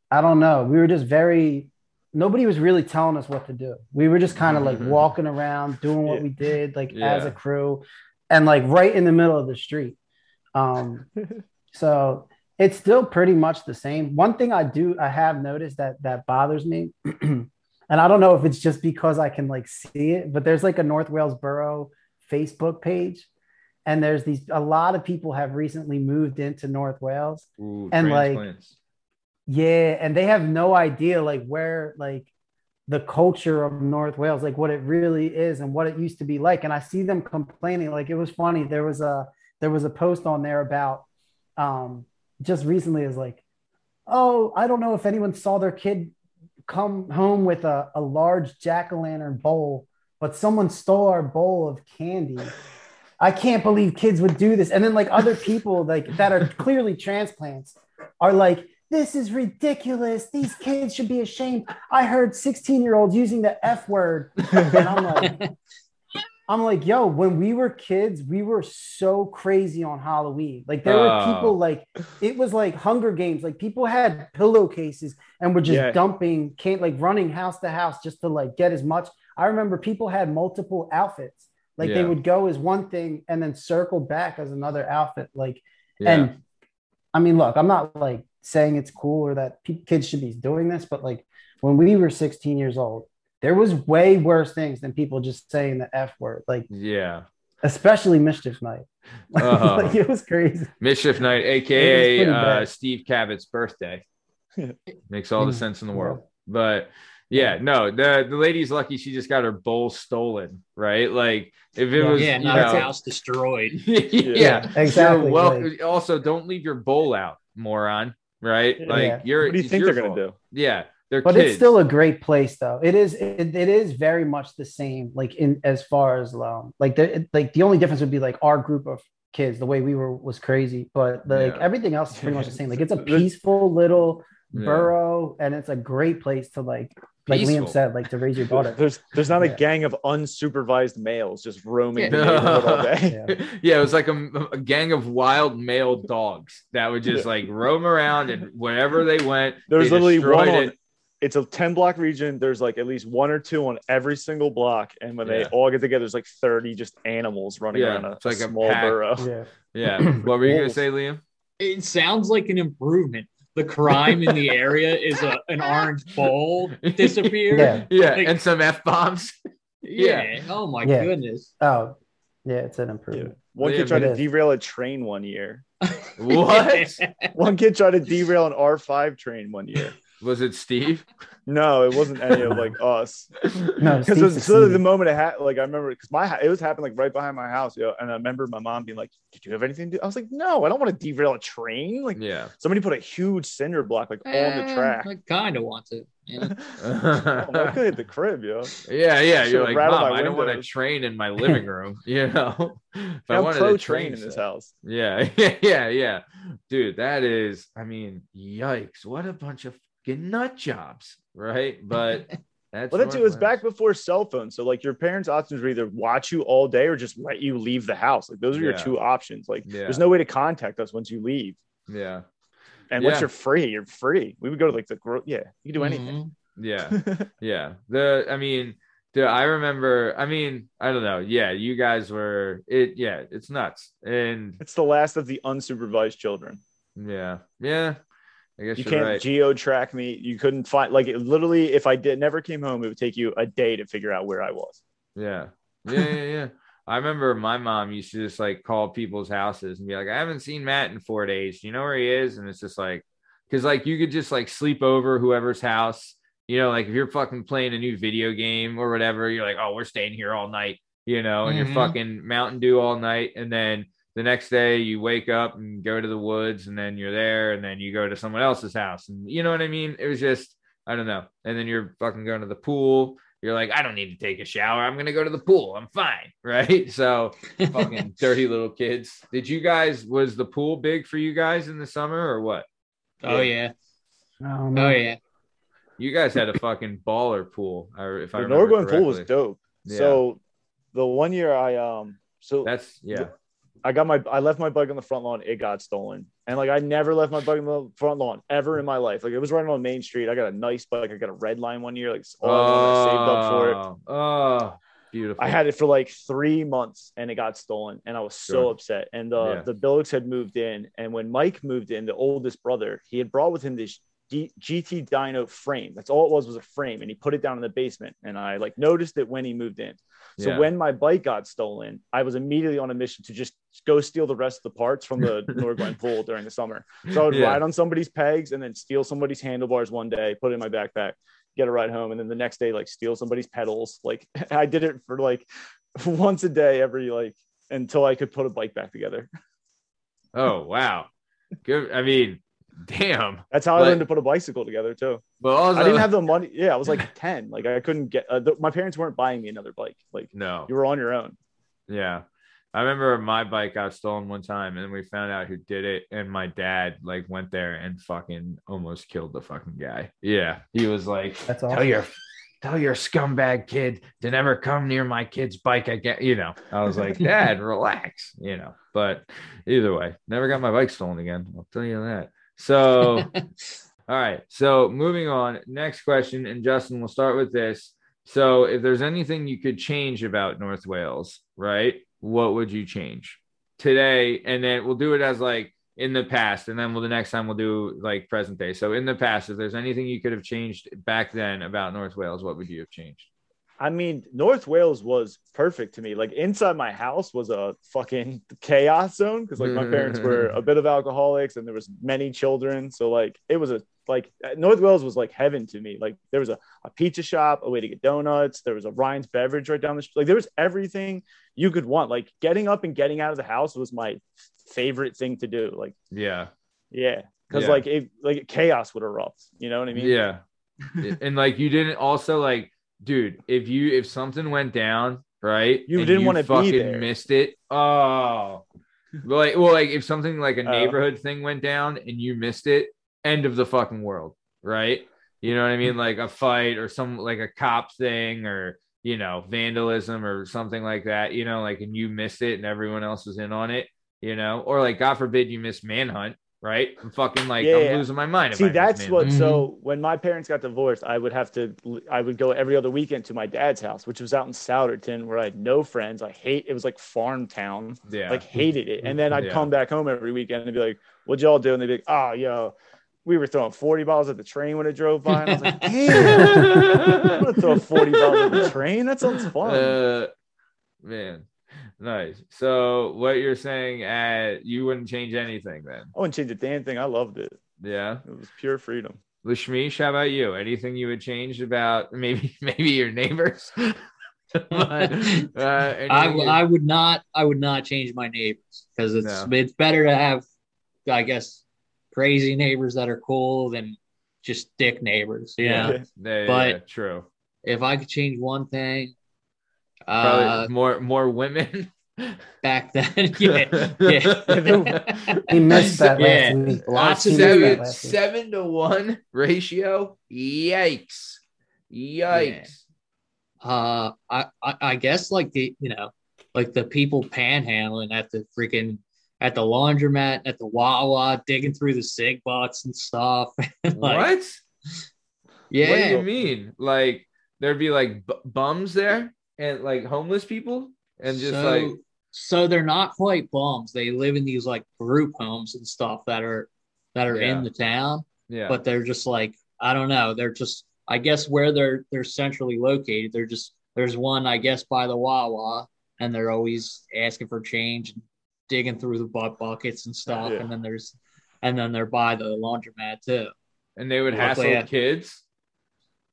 i don't know we were just very nobody was really telling us what to do we were just kind of like Mhm. walking around doing what Yeah. we did like as a crew and like right in the middle of the street um so it's still pretty much the same one thing i do i have noticed that that bothers me and i don't know if it's just because i can like see it but there's like a north wales borough facebook page and there's these a lot of people have recently moved into north wales Ooh, and, like, transplants. yeah and they have no idea like where like the culture of north wales like what it really is and what it used to be like and i see them complaining like it was funny there was a there was a post on there about um just recently is like oh i don't know if anyone saw their kid come home with a, a large jack-o'-lantern bowl but someone stole our bowl of candy. I can't believe kids would do this. And then like other people like that are clearly transplants are like this is ridiculous. These kids should be ashamed. I heard 16 year olds using the f word. And i'm like I'm like, yo, when we were kids, we were so crazy on Halloween. Like there Oh. were people ah. like it was like Hunger Games. Like people had pillowcases and were just Yeah. dumping, can't like running house to house just to like get as much. I remember people had multiple outfits. Like they would go as one thing and then circle back as another outfit. Like, Yeah. and I mean, look, I'm not like saying it's cool or that kids should be doing this, but like when we were 16 years old, there was way worse things than people just saying the F word. Like yeah. especially mischief night. Uh-huh. like it was crazy. Mischief Night, aka uh. Steve Cabot's birthday. Makes all the sense in the world. But yeah, no, the the lady's lucky she just got her bowl stolen, right? Like if it Yeah. was, yeah, you not know, his house destroyed. yeah, exactly, You're like- also, don't leave your bowl out, moron. Right? Like Yeah. you're. What do you think they're gonna do? Yeah, they're But kids. it's still a great place, though. It is. It, it is very much the same. Like in as far as um, like the like the only difference would be like our group of kids. The way we were was crazy, but like Yeah. everything else is pretty much the same. Like it's a peaceful little Yeah. borough, and it's a great place to like like Peaceful. Liam said, like to raise your daughter. There's there's not a Yeah. gang of unsupervised males just roaming the Yeah. neighborhood all day. Yeah. yeah, it was like a, a gang of wild male dogs that would just like roam around and wherever they went, There's they literally one on. It. It's a 10 block region. There's like at least one or two on every single block. And when they all get together, there's like 30 just animals running Yeah, around a, it's like a a small pack. borough. Yeah. Yeah. What were you gonna say, Liam? It sounds like an improvement. The crime in the area is a, an orange bowl disappeared. Yeah. Yeah, Like- and some f bombs. Yeah. Oh my Yeah. goodness. Oh, yeah. It's an improvement. One kid tried to is. derail a train one year. What One kid tried to derail an R5 train one year. Was it, Steve? No, it wasn't any of like us. No, Because it was literally the moment it had, like I remember, because my it was happening like right behind my house, yo. And I remember my mom being like, "Did you have anything to do?" I was like, "No, I don't want to derail a train." Like Yeah. somebody put a huge cinder block like on the Eh, track. I kind of want to. Yeah. Oh, I could hit the crib, yo. Yeah, yeah. Should've You're like, Mom, my I don't want a train in my living room. You know, if I I'm wanted pro a train in this house. Yeah, yeah, yeah, yeah. Dude, that is, I mean, yikes. What a bunch of fucking nut jobs, right? But that's Well, that's it was back before cell phones. So like your parents' options were either watch you all day or just let you leave the house. Like those are your Yeah. two options. Like Yeah. there's no way to contact us once you leave. Yeah, And Yeah. once you're free, you're free. We would go to like the gro- yeah, you can do Mm-hmm. anything. yeah, yeah. The, I mean, the, I remember, I mean, I don't know. Yeah, you guys were, it, yeah, it's nuts. And it's the last of the unsupervised children. yeah, yeah, I guess You can't right. geo track me. You couldn't find like it literally if I did never came home, it would take you a day to figure out where I was. Yeah. Yeah, yeah, yeah. I remember my mom used to just like call people's houses and be like, I haven't seen Matt in four days. Do you know where he is? And it's just like, because like you could just like sleep over whoever's house. You know, like if you're fucking playing a new video game or whatever, you're like, oh, we're staying here all night, you know, and Mhm. you're fucking Mountain Dew all night. And then the next day you wake up and go to the woods and then you're there and then you go to someone else's house. And you know what I mean? It was just, I don't know. And then you're fucking going to the pool. You're like, I don't need to take a shower. I'm gonna go to the pool. I'm fine, right? So fucking dirty little kids. Did you guys was the pool big for you guys in the summer or what? Oh yeah. Oh, no. Oh yeah. You guys had a fucking baller pool. or If I The remember Norglen pool was dope. Yeah. So the one year I um so That's yeah. I got my I left my bike on the front lawn. It got stolen, and like I never left my bike on the front lawn ever in my life. Like it was running on Main Street. I got a nice bike. I got a Redline one year. Like all I saved up for it. Oh, oh, beautiful. I had it for like three months, and it got stolen, and I was so Sure. upset. And uh, Yeah. the Billocks had moved in, and when Mike moved in, the oldest brother, he had brought with him this G- GT Dyno frame. That's all it was was a frame, and he put it down in the basement. And I like noticed it when he moved in. So Yeah. when my bike got stolen, I was immediately on a mission to just go steal the rest of the parts from the Norglen pool during the summer. So I would Yeah. ride on somebody's pegs and then steal somebody's handlebars one day, put it in my backpack, get a ride home, and then the next day like steal somebody's pedals. Like I did it for like once a day every like until I could put a bike back together. oh wow. Good. I mean, damn. That's how I learned to put a bicycle together too. But also, I didn't have the money. Yeah, I was like 10. Like I couldn't get uh, the, my parents weren't buying me another bike. Like no. you were on your own. Yeah. I remember my bike got stolen one time and we found out who did it. And my dad like went there and fucking almost killed the fucking guy. Yeah. He was like, That's tell awesome. your tell your scumbag kid to never come near my kid's bike again. You know, I was like, Dad, relax, you know. But either way, never got my bike stolen again. I'll tell you that. So all right. So moving on. Next question, and Justin, we'll start with this. So, if there's anything you could change about North Wales, right? What would you change today? And then we'll do it as like in the past, and then we'll the next time we'll do like present day. So, in the past, if there's anything you could have changed back then about North Wales, what would you have changed? I mean, North Wales was perfect to me. Like inside my house was a fucking chaos zone because like my parents were a bit of alcoholics and there was many children. So like it was a like North Wales was like heaven to me. Like there was a, a pizza shop, a way to get donuts. There was a Ryan's beverage right down the street. Like there was everything you could want. Like getting up and getting out of the house was my favorite thing to do. Like Yeah. yeah, because Yeah. like it like chaos would erupt. You know what I mean? Yeah. and like you didn't also like, dude, if you if something went down, right? You didn't wanna be fucking there. missed it. Oh. like well, like if something like a Oh. neighborhood thing went down and you missed it, end of the fucking world, right? You know what I mean? Like a fight or some like a cop thing or you know, vandalism or something like that, you know, like and you missed it and everyone else was in on it, you know, or like God forbid you miss manhunt, right? I'm fucking like Yeah, I'm yeah. losing my mind. See, miss that's Manhunt. what. So when my parents got divorced, I would have to. I would go every other weekend to my dad's house, which was out in Souderton, where I had no friends. I hate. It was like farm town. yeah. Like hated it. And then I'd Yeah. come back home every weekend and be like, "What'd y'all do?" And they'd be like, "Oh, yo." We were throwing 40 balls at the train when it drove by. And I was like, damn, I'm gonna throw 40 balls at the train. That sounds fun. Uh, man, nice. So what you're saying, uh, you wouldn't change anything then? I wouldn't change a damn thing. I loved it. Yeah. It was pure freedom. Lashmish, how about you? Anything you would change about maybe maybe your neighbors? But, uh, I, any- I would not I would not change my neighbors because it's No. it's better to have I guess crazy neighbors that are cool than just dick neighbors. Yeah. Yeah. Yeah, yeah, but- yeah, true. If I could change one thing, Probably uh, more more women. back then, yeah, yeah. He missed that Yeah. last week. Lots He of missed that seven, week. seven to one ratio. Yikes! Yikes! uh I, I I guess like the you know like the people panhandling at the freaking at the laundromat at the Wawa digging through the sig butts and stuff. Like, what? Yeah. What do you mean? Like there'd be like b- bums there and like homeless people and just so, like so they're not quite bums. They live in these like group homes and stuff that are that are Yeah. in the town, yeah. but they're just like I don't know. They're just I guess where they're they're centrally located. They're just there's one I guess by the Wawa, and they're always asking for change and digging through the butt buckets and stuff. Yeah. And then there's and then they're by the laundromat too. and they would Luckily, hassle kids.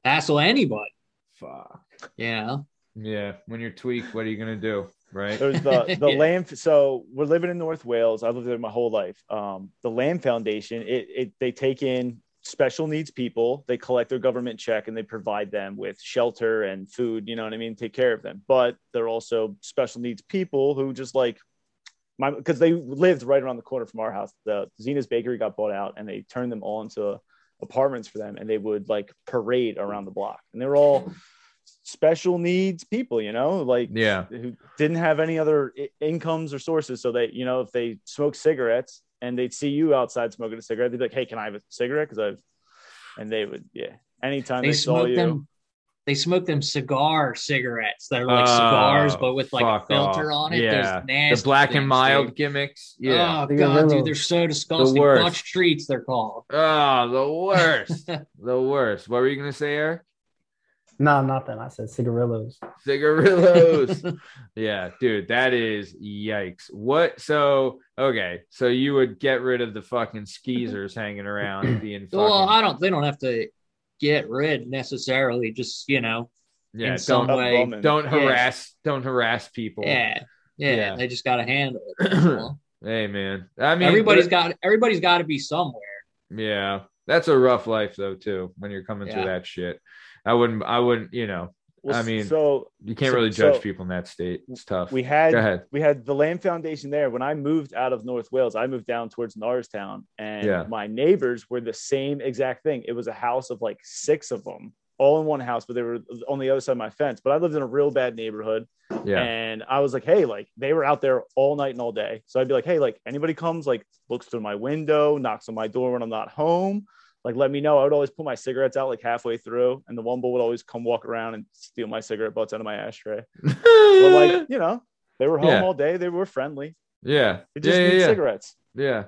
Hassle anybody. Fuck. Yeah. Yeah. When you're tweaked, what are you gonna do? Right? There's the the Yeah. Lamb. So we're living in North Wales. I've lived there my whole life. Um, the Lamb Foundation. It, it they take in special needs people. They collect their government check and they provide them with shelter and food. You know what I mean? Take care of them. But they're also special needs people who just like my because they lived right around the corner from our house. The Zena's Bakery got bought out and they turned them all into apartments for them and they would like parade around the block and they were all special needs people you know like Yeah. who didn't have any other I- incomes or sources so they you know if they smoke cigarettes and they'd see you outside smoking a cigarette they'd be like hey can i have a cigarette because i've and they would yeah anytime they, They saw smoke you them they smoke them cigar cigarettes that are like Oh, cigars but with like a filter off. on it. Yeah. Nasty The black and mild dude. gimmicks. Yeah. Oh They god, got dude, they're so disgusting. worst. Dutch treats, they're called. Oh, the worst. the worst. What were you gonna say, Eric? No, nothing. I said cigarillos. Cigarillos. yeah, dude, that is yikes. What? So okay, so you would get rid of the fucking skeezers hanging around being fucking. Well, I don't. They don't have to get rid necessarily. Just you know, yeah, in some don't way. bumming. don't Yeah. harass don't harass people. Yeah, yeah, Yeah. They just got to handle it. that's. Hey man, I mean everybody's but- got. Everybody's got to be somewhere. Yeah, that's a rough life though too. When you're coming through that shit, I wouldn't. I wouldn't. You know, Well, I mean, so you can't So- really judge so people in that state. It's tough. we had we had the Lamb Foundation there. When I moved out of North Wales, I moved down towards Norristown, and Yeah. my neighbors were the same exact thing. It was a house of like six of them, all in one house, but they were on the other side of my fence. But I lived in a real bad neighborhood, Yeah, and I was like, hey, like they were out there all night and all day. So I'd be like, hey, like anybody comes, like looks through my window, knocks on my door when I'm not home. Like, let me know. I would always put my cigarettes out like halfway through, and the one bull would always come walk around and steal my cigarette butts out of my ashtray. But like, you know, they were home Yeah. all day. They were friendly. yeah, They just yeah, yeah, need yeah. cigarettes. Yeah.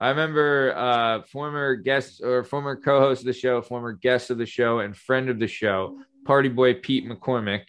I remember uh former guest or former co-host of the show, former guest of the show, and friend of the show, party boy Pete McCormick.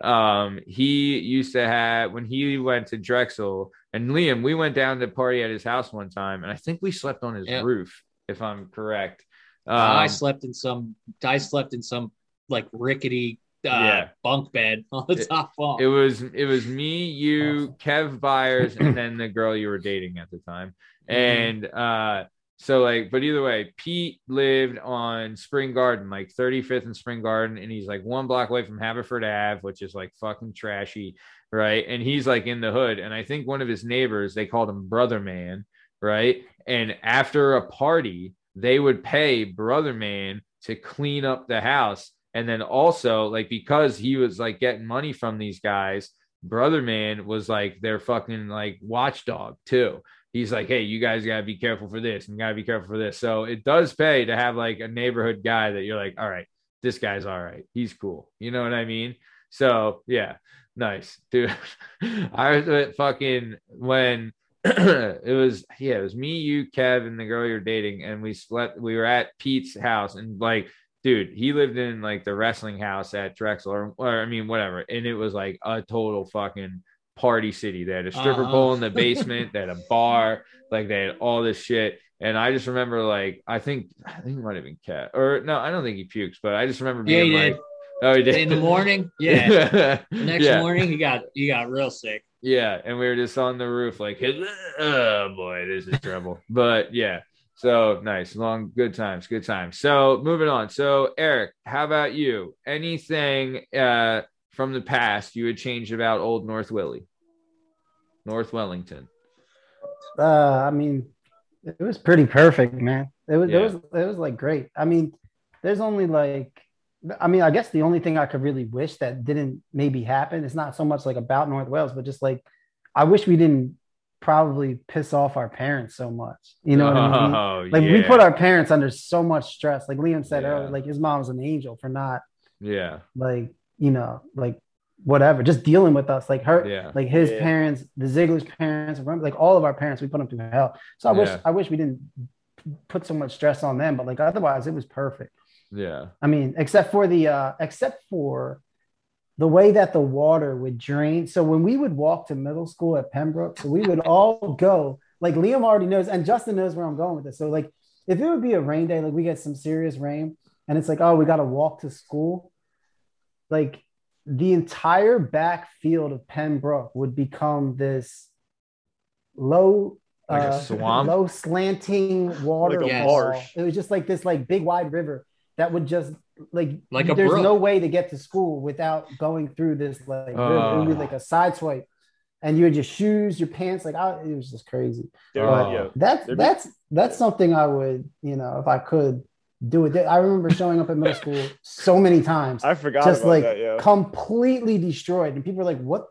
Um, he used to have when he went to Drexel and Liam, we went down to party at his house one time, and I think we slept on his Yep. roof, if I'm correct. Um, I slept in some. I slept in some like rickety uh, Yeah. bunk bed on the It- top bunk. it was it was me, you, Kev Byers, and then the girl you were dating at the time. And uh so like, but either way, Pete lived on Spring Garden, like 35th and Spring Garden, and he's like one block away from Haverford Ave, which is like fucking trashy, right? And he's like in the hood. And I think one of his neighbors, they called him Brother Man, right? And after a party, they would pay Brother Man to clean up the house. And then also, like, because he was like getting money from these guys, Brother Man was like their fucking like watchdog too. He's like, hey, you guys gotta be careful for this and gotta be careful for this. So it does pay to have like a neighborhood guy that you're like, all right, this guy's all right. He's cool. You know what I mean? So yeah, nice, dude. I was fucking when it was yeah, it was me, you, Kev, and the girl you're dating, and we slept. We were at Pete's house, and like, dude, he lived in like the wrestling house at Drexel, or, or I mean, whatever, and it was like a total fucking party city. They had a stripper Uh-huh. pole in the basement. they had a bar. Like they had all this shit. And I just remember, like, I think, I think it might have been Cat, or no, I don't think he pukes, but I just remember being he like, did. Oh, he did in the morning. Yeah. The next yeah. morning, he got he got real sick. Yeah, and we were just on the roof, like, oh boy, this is trouble. but yeah, so nice, long, good times, good times. So moving on. So Eric, how about you? Anything uh, from the past you would change about Old North Willie, North Wellington? Uh, I mean, it was pretty perfect, man. It was, Yeah. it was, it was like great. I mean, there's only like, I mean, I guess the only thing I could really wish that didn't maybe happen. It's not so much like about North Wales, but just like, I wish we didn't probably piss off our parents so much. You know what I mean? Oh, Like yeah. we put our parents under so much stress. Like Liam said Yeah. earlier, like his mom's an angel for not yeah, like, you know, like whatever, just dealing with us. Like her, yeah, like his Yeah. parents, the Ziegler's parents, like all of our parents, we put them through hell. So I wish, I wish we didn't put so much stress on them, but like otherwise, it was perfect. Yeah, I mean, except for the, uh, except for the way that the water would drain. So when we would walk to middle school at Pennbrook, so we would all go. Like Liam already knows, and Justin knows where I'm going with this. So like, if it would be a rain day, like we get some serious rain, and it's like, oh, we got to walk to school. Like the entire backfield of Pennbrook would become this low, Like a uh, swamp? low slanting water. Like. It was just like this, like big wide river that would just like Like a there's brook. no way to get to school without going through this like river. it would be like a side swipe, and you had your shoes, your pants, like I, it was just crazy. There- yeah. That's There'd be- that's that's something I would you know if I could do it. I remember showing up at middle school so many times, I forgot just like that. Yeah, completely destroyed, and people are like, "What?"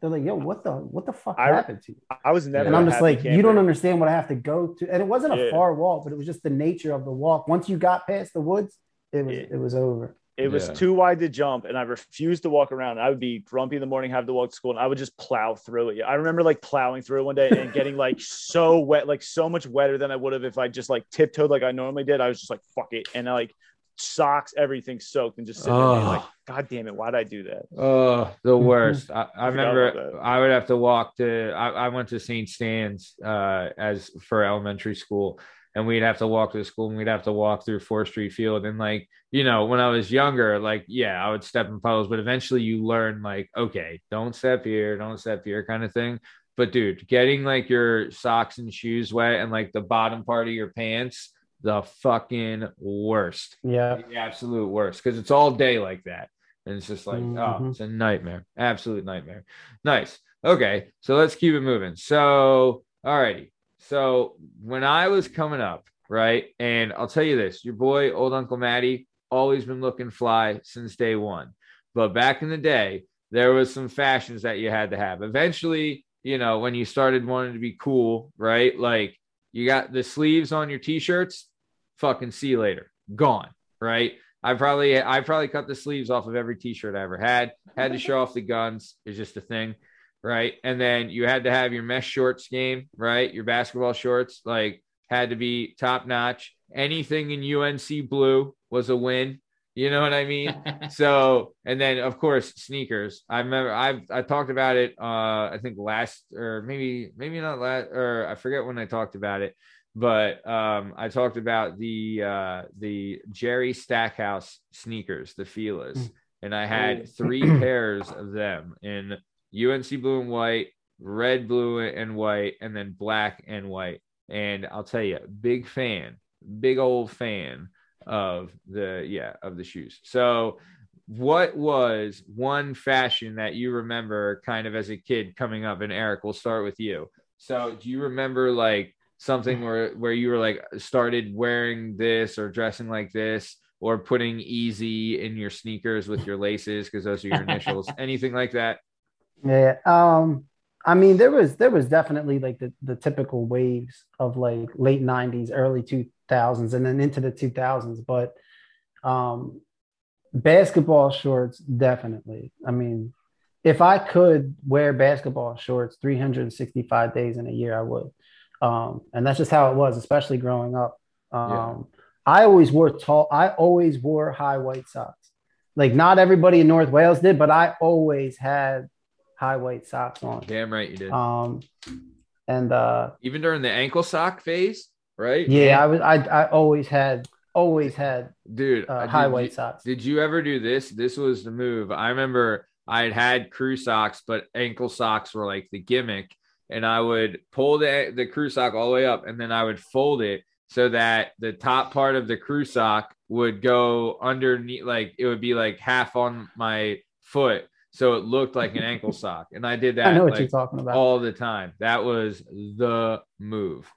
They're like, "Yo, what the what the fuck I- happened to you?" I was never. And I'm just happy like, you don't understand what I have to go to. And it wasn't a Yeah. far walk, but it was just the nature of the walk. Once you got past the woods, it was Yeah. it was over. It was Yeah. too wide to jump, and I refused to walk around. I would be grumpy in the morning, have to walk to school, and I would just plow through it. I remember like plowing through it one day and getting like so wet, like so much wetter than I would have if I just like tiptoed like I normally did. I was just like, fuck it. And I like socks, everything soaked, and just sitting there being Oh. like, God damn it, why'd I do that? Oh, the Mhm. worst. I, I forgot remember. I would have to walk to, I, I went to St. Stan's uh, as for elementary school, and we'd have to walk to school and we'd have to walk through 4th Street Field. And like, you know, when I was younger, like, yeah, I would step in puddles, but eventually you learn, like, okay, don't step here, don't step here kind of thing. But dude, getting like your socks and shoes wet and like the bottom part of your pants, the fucking worst Yeah. the absolute worst because it's all day like that. And it's just like, oh, Mhm. it's a nightmare. Absolute nightmare. Nice. Okay. So let's keep it moving. So, alrighty. So when I was coming up, right, and I'll tell you this, your boy, old Uncle Matty, always been looking fly since day one. But back in the day, there was some fashions that you had to have. Eventually, you know, when you started wanting to be cool, right? Like you got the sleeves on your t-shirts, fucking see you later. Gone, right? I probably I probably cut the sleeves off of every t-shirt I ever had. Had to show off the guns. It's just a thing, right? And then you had to have your mesh shorts game, right? Your basketball shorts like had to be top notch. Anything in UNC blue was a win. You know what I mean? so and then of course sneakers. I remember I've I talked about it uh I think last or maybe maybe not last or I forget when I talked about it, but um I talked about the uh the Jerry Stackhouse sneakers, the Fila's, Mm. and I had Oh. three pairs of them in UNC blue and white, red, blue and white, and then black and white. And I'll tell you, big fan, big old fan of the yeah of the shoes. So, what was one fashion that you remember kind of as a kid coming up? And Eric, we'll start with you. So, do you remember like something where where you were like started wearing this or dressing like this? Or putting easy in your sneakers with your laces because those are your initials. Anything like that? Yeah. Um, I mean, there was there was definitely like the, the typical waves of like late '90s, early 2000s, and then into the 2000s. But um, basketball shorts, definitely. I mean, if I could wear basketball shorts 365 days in a year, I would. Um, and that's just how it was, especially growing up. Um, Yeah. I always wore tall. I always wore high white socks. Like not everybody in North Wales did, but I always had high white socks on. Damn right you did. Um, and uh, Even during the ankle sock phase, right? yeah, I was. I I always had always had dude. uh, did high you- white socks. Did you ever do this? This was the move. I remember I had had crew socks, but ankle socks were like the gimmick. And I would pull the, the crew sock all the way up and then I would fold it so that the top part of the crew sock would go underneath, like it would be like half on my foot. So it looked like an ankle sock. And I did that I know what like, you're talking about. all the time. That was the move.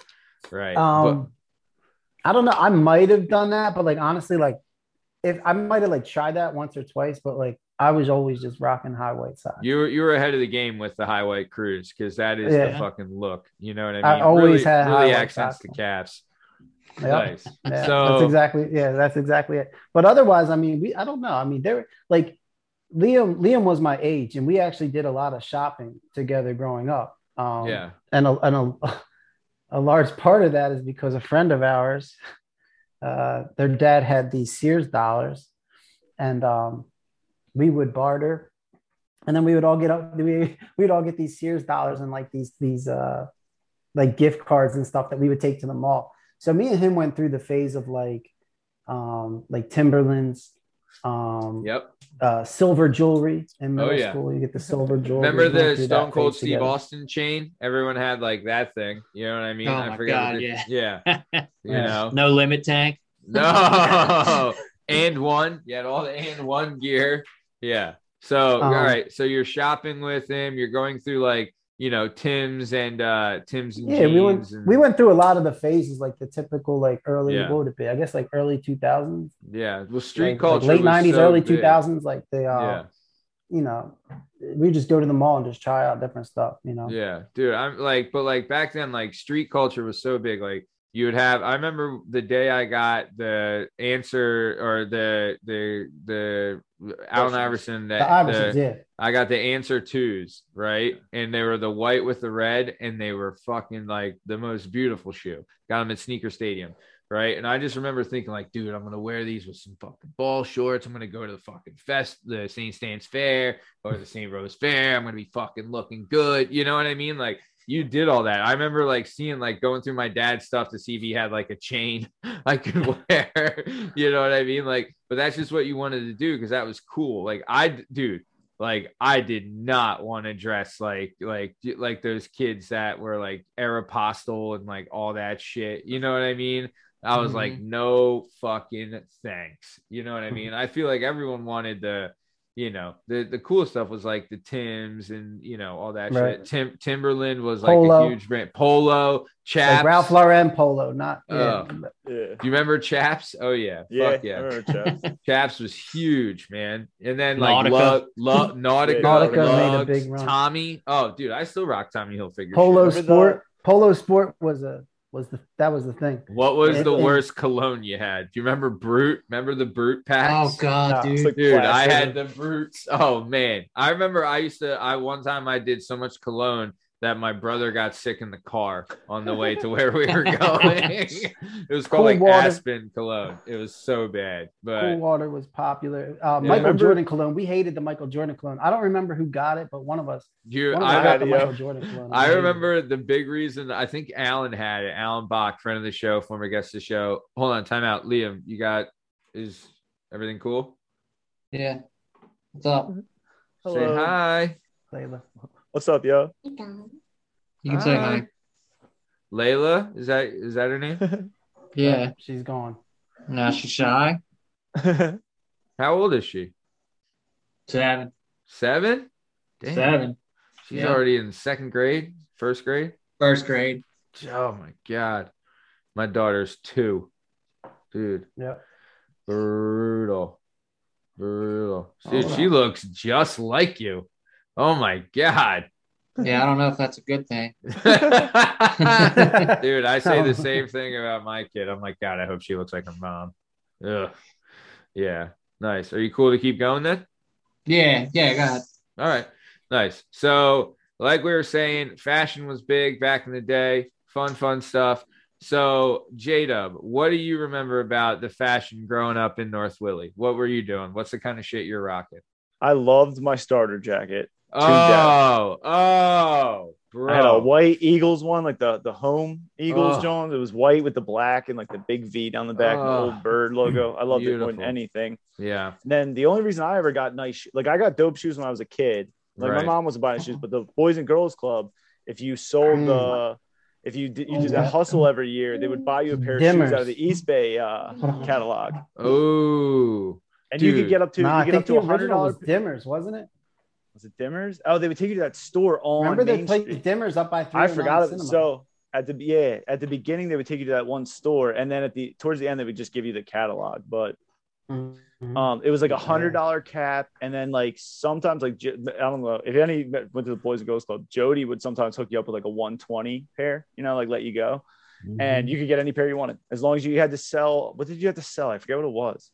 Right. Um, I don't know. I might have done that, but like honestly, like if I might have like tried that once or twice, but like I was always just rocking high white socks. You were you were ahead of the game with the high white cruise because that is the fucking look. You know what I mean? I always really, had high really accents the caps. Yep. Nice. Yeah, So- that's exactly yeah, that's exactly it. But otherwise, I mean, we I don't know. I mean, there like Liam Liam was my age, and we actually did a lot of shopping together growing up. Um, Yeah. and a, and a, a large part of that is because a friend of ours, uh, their dad had these Sears dollars, and um, we would barter, and then we would all get up. We we'd all get these Sears dollars and like these these uh, like gift cards and stuff that we would take to the mall. So me and him went through the phase of like um, like Timberlands, um, Yep. uh, silver jewelry in middle Oh, yeah. school. You get the silver jewelry. Remember the Stone Cold Steve together. Austin chain? Everyone had like that thing. You know what I mean? Oh I my forget. God, yeah. yeah. You know. no limit tank. No. and one. You had all the and one gear. Yeah. So Um, all right. So you're shopping with him. You're going through like you know Tim's and uh Tim's and Yeah, we went and- we went through a lot of the phases, like the typical like early Yeah. what would it be? I guess like early two thousands, Yeah. Well, street like, culture. late was nineties, so early two thousands. Like the uh, Yeah. you know, we just go to the mall and just try out different stuff. You know, Yeah, dude. I'm like, but like back then, like street culture was so big. Like you would have. I remember the day I got the answer or the the the Allen Iverson that the Iversons, the- yeah. I got the answer twos, right? And they were the white with the red, and they were fucking like the most beautiful shoe. Got them at Sneaker Stadium, right? And I just remember thinking, like, dude, I'm gonna wear these with some fucking ball shorts. I'm gonna go to the fucking fest, the St. Stan's Fair or the St. Rose Fair. I'm gonna be fucking looking good. You know what I mean? Like, you did all that. I remember like seeing like going through my dad's stuff to see if he had like a chain I could wear. you know what I mean? Like, but that's just what you wanted to do because that was cool. Like, I, dude, like I did not want to dress like like like those kids that were like Aeropostale and like all that shit. You know what I mean? I was like, mm-hmm. no fucking thanks. You know what I mean? I feel like everyone wanted the, you know, the the cool stuff was like the Tims and you know all that Right. shit. Tim Timberland was like Polo. a huge brand. Polo, Chaps. Like Ralph Lauren polo, not. Oh. Yeah. Do you remember Chaps? Oh yeah, Yeah. fuck yeah. Chaps. Chaps was huge, man. And then like Nautica. Lug, Lug, Nautica, Nautica made a big run. Tommy. Oh, dude, I still rock Tommy Hilfiger. polo shit. Sport. Polo sport was a was the that was the thing. What was the And- worst cologne you had? Do you remember Brut? Remember the Brut oh, packs? Oh god, No, dude. like Dude, I had the Bruts. Oh man, I remember I used to. I one time I did so much cologne that my brother got sick in the car on the way to where we were going. it was called Cool like water. Aspen Cologne. It was so bad, but Cool water was popular. Uh, Yeah. Michael Remember- Jordan cologne. We hated the Michael Jordan cologne. I don't remember who got it, but one of us. you, One of us I, got the yeah. Michael Jordan cologne. I hated it. remember the big reason. I think Alan had it. Alan Bach, friend of the show, former guest of the show. Hold on, time out. Liam, you got is everything cool? Yeah. What's up? Say Hello. hi, Layla. What's up, yo? You can say Hi. hi. Layla. Is that is that her name? Yeah. Uh, she's gone. Now she's shy. How old is she? Seven. Seven. Damn. Seven. She's Yeah. already in second grade, first grade. First grade. Oh my god, my daughter's two, dude. Yeah. Brutal, brutal. Dude, Oh, she looks just like you. Oh my god, Yeah, I don't know if that's a good thing. dude. I say the oh. same thing about my kid. I'm like, God, I hope she looks like her mom. Ugh. Yeah, nice. Are you cool to keep going then? Yeah, yeah, go ahead. All right. Nice. So, like we were saying, fashion was big back in the day. Fun, fun stuff. So, J Dub, what do you remember about the fashion growing up in North Willie? What were you doing? What's the kind of shit you're rocking? I loved my starter jacket. Oh, oh, bro. I had a white Eagles one, like the the home Eagles Oh. Jones. It was white with the black and like the big V down the back, and the Oh. old bird logo. I loved it more than anything. yeah. And then the only reason I ever got nice, sho- like I got dope shoes when I was a kid. Like Right. my mom wasn't buying shoes, but the Boys and Girls Club, if you sold the, if you did, you Oh, did yeah. that hustle every year, they would buy you a pair of shoes out of the East Bay uh, catalog, Oh, and you could get up to Nah, you I get think up to a hundred dollars. Dimmers, wasn't it? Was it Dimmers? Oh, they would take you to that store on Remember they Main played Street. Dimmers up by three. I forgot it. So at the yeah, at the beginning they would take you to that one store, and then at the towards the end they would just give you the catalog. But Mm-hmm. um, it was like a hundred dollar cap, and then like sometimes like I don't know if any went to the Boys and Girls Club. Jody would sometimes hook you up with like a one twenty pair, you know, like let you go, Mm-hmm. and you could get any pair you wanted as long as you had to sell. What did you have to sell? I forget what it was.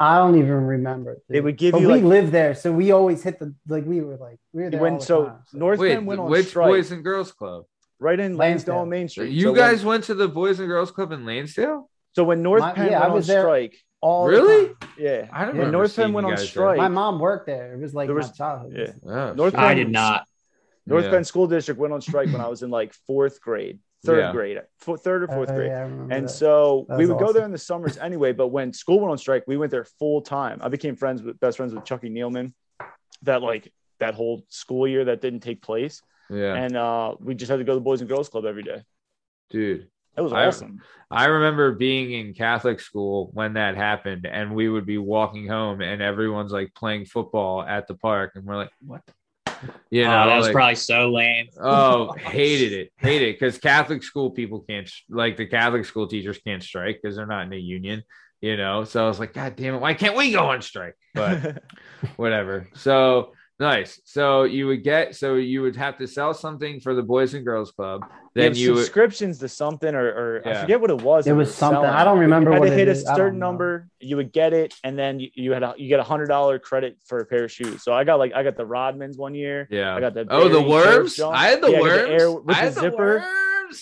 I don't even remember. They would give but you we like lived there, so we always hit the like we were like we were there all when the so time, so. North wait, Penn went on which strike Boys and Girls Club? right in Lansdale Lansdale. Main Street. You So when- guys went to the Boys and Girls Club in Lansdale? so when North My- Penn yeah, I went on there. strike, all Really? yeah, I don't when North seeing Penn went on guys there. strike, My mom worked there. It was like There my childhood. yeah. Oh, North shit. I did not. North Yeah. Penn School District went on strike when I was in like fourth grade, third Yeah. grade, fo- third or fourth Oh, grade. yeah, And that. so That we was would go there in the summers anyway. But when school went on strike, we went there full time. I became friends with best friends with Chucky Nealman. That like that whole school year that didn't take place, Yeah, and uh, we just had to go to the Boys and Girls Club every day. dude. That was awesome. I remember being in Catholic school when that happened, and we would be walking home, and everyone's like playing football at the park, and we're like, "What?" You oh, know, oh, that was like, probably so lame. oh, hated it, hated it, because Catholic school people can't like the Catholic school teachers can't strike because they're not in a union, you know. So I was like, God damn it, why can't we go on strike? But whatever. So nice. So you would get, so you would have to sell something for the Boys and Girls Club. Then Yeah, you would, subscriptions to something, or, or I forget what it was. It was something. selling. I don't remember You had what to it hit is. a I don't certain number, you would get it, and then you, you had a, you get a hundred dollar credit for a pair of shoes. So I got like I got the Rodmans one year. yeah. I got the Oh, the worms! I had the Yeah, I got worms. air with I the had the zipper. worms.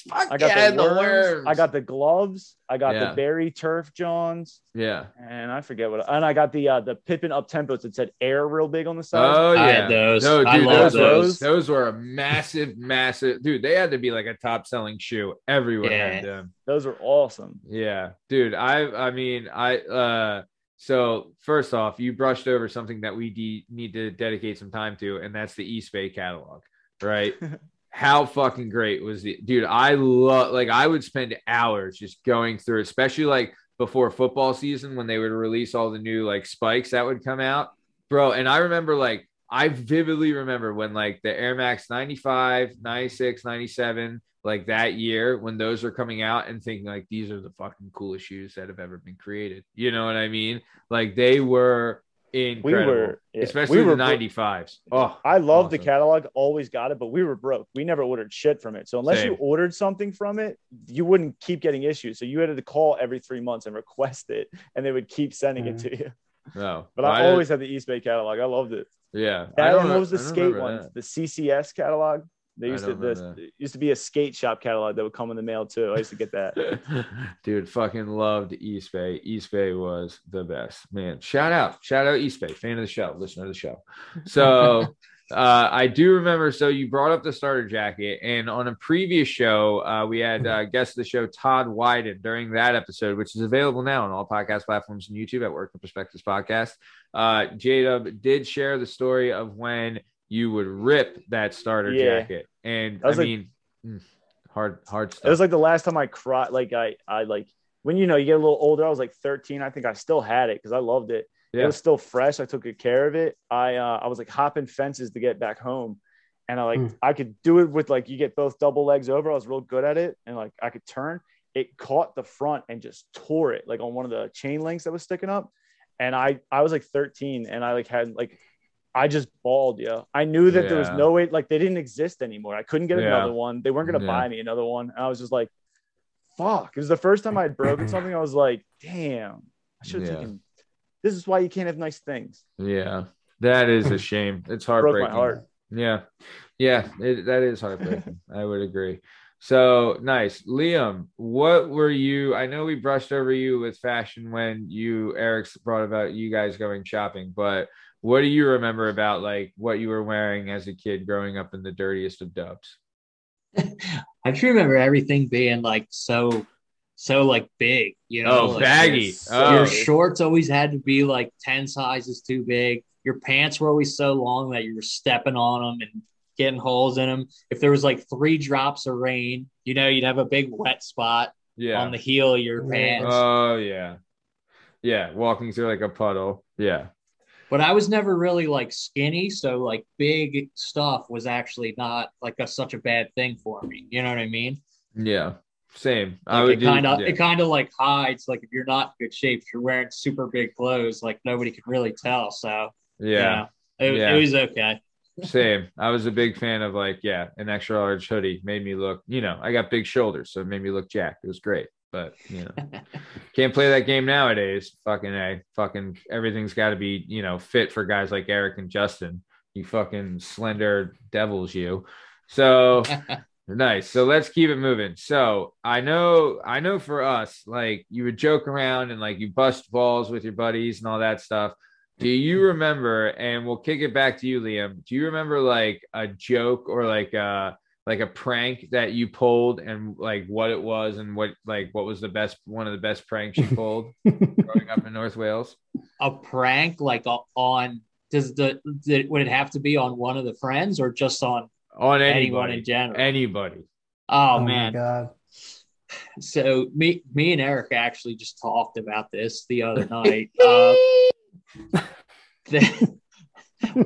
Fuck I got yeah, the, I had the worms. worms. I got the gloves. I got Yeah. the Barry Turf Johns, yeah. and I forget what. And I got the uh, the Pippen up tempos that said air real big on the side. Oh I yeah, had those. No, dude, I those, love were those. those were a massive, massive. Dude, they had to be like a top selling shoe. Everyone had Yeah. them. Those were awesome. Yeah, dude. I I mean I uh so first off, you brushed over something that we de- need to dedicate some time to, and that's the East Bay catalog, right? How fucking great was the dude? I love like I would spend hours just going through, especially like before football season when they would release all the new like spikes that would come out, bro. And I remember like I vividly remember when like the Air Max 95, 96, 97, like that year when those were coming out and thinking like these are the fucking coolest shoes that have ever been created. You know what I mean? Like they were incredible, We were- yeah, especially we were the bro- 95s. Oh, I love the catalog, always got it, but we were broke. We never ordered shit from it. So unless Same. you ordered something from it, you wouldn't keep getting issues. So you had to call every three months and request it, and they would keep sending it mm. to you. no. But I always had the East Bay catalog. I loved it. yeah. I That don't what was the skate remember ones? that. The CCS catalog. They used to this used to be a skate shop catalog that would come in the mail too. I used to get that. Dude, fucking loved East Bay. East Bay was the best. Man, shout out. Shout out East Bay. Fan of the show. Listener of the show. So uh, I do remember. So you brought up the starter jacket, and on a previous show, uh, we had uh, guest of the show Todd Wyden during that episode, which is available now on all podcast platforms and YouTube at Work the Perspectives Podcast. Uh, J Dub did share the story of when you would rip that starter Yeah. jacket, and That I like- mean, mm, hard, hard stuff. It was like the last time I cried. Like I, I like when you know you get a little older. I was like 13. I think I still had it because I loved it. Yeah. It was still fresh. I took good care of it. I, uh, I was like hopping fences to get back home, and I like Hmm. I could do it with like you get both double legs over. I was real good at it, and like I could turn. It caught the front and just tore it like on one of the chain links that was sticking up. And I, I was like 13, and I like had like. I just bawled, yeah. I knew that there was no way, like they didn't exist anymore. I couldn't get Yeah. another one. They weren't gonna Yeah. buy me another one. And I was just like, fuck. It was the first time I had broken something. I was like, damn, I should have Yeah. taken. This is why you can't have nice things. Yeah, that is a shame. It's Broke heartbreaking. my heart. Yeah, yeah, it, that is heartbreaking. I would agree. So nice, Liam. What were you? I know we brushed over you with fashion when you Eric's brought about you guys going shopping, but what do you remember about like what you were wearing as a kid growing up in the dirtiest of dubs? I just remember everything being like so, so like big, you know. Oh, like, baggy. it's- Oh, Your shorts always had to be like 10 sizes too big. Your pants were always so long that you were stepping on them and getting holes in them. If there was like three drops of rain, you know, you'd have a big wet spot yeah. on the heel of your pants. Oh yeah, yeah. Walking through like a puddle. Yeah. But I was never really like skinny. So like big stuff was actually not like a, such a bad thing for me. You know what I mean? Yeah. Same. I would it kind of yeah. it kind of like hides like if you're not in good shape, if you're wearing super big clothes, like nobody can really tell. So yeah. you know, it, Yeah. it was okay. Same. I was a big fan of like, yeah, an extra large hoodie made me look, you know, I got big shoulders, so it made me look jacked. It was great. But you know, can't play that game nowadays. Fucking A. Fucking everything's gotta be, you know, fit for guys like Eric and Justin. You fucking slender devils, you. So nice. So let's keep it moving. So I know, I know for us, like you would joke around and like you bust balls with your buddies and all that stuff. Do you remember? And we'll kick it back to you, Liam. Do you remember like a joke or like uh like a prank that you pulled and like what it was and what like what was the best one of the best pranks you pulled growing up in North Wales? a prank like o- on does the did, would it have to be on one of the friends or just on On anyone in general? Anybody. oh, my man. god. So me me and Eric actually just talked about this the other night. Uh, the-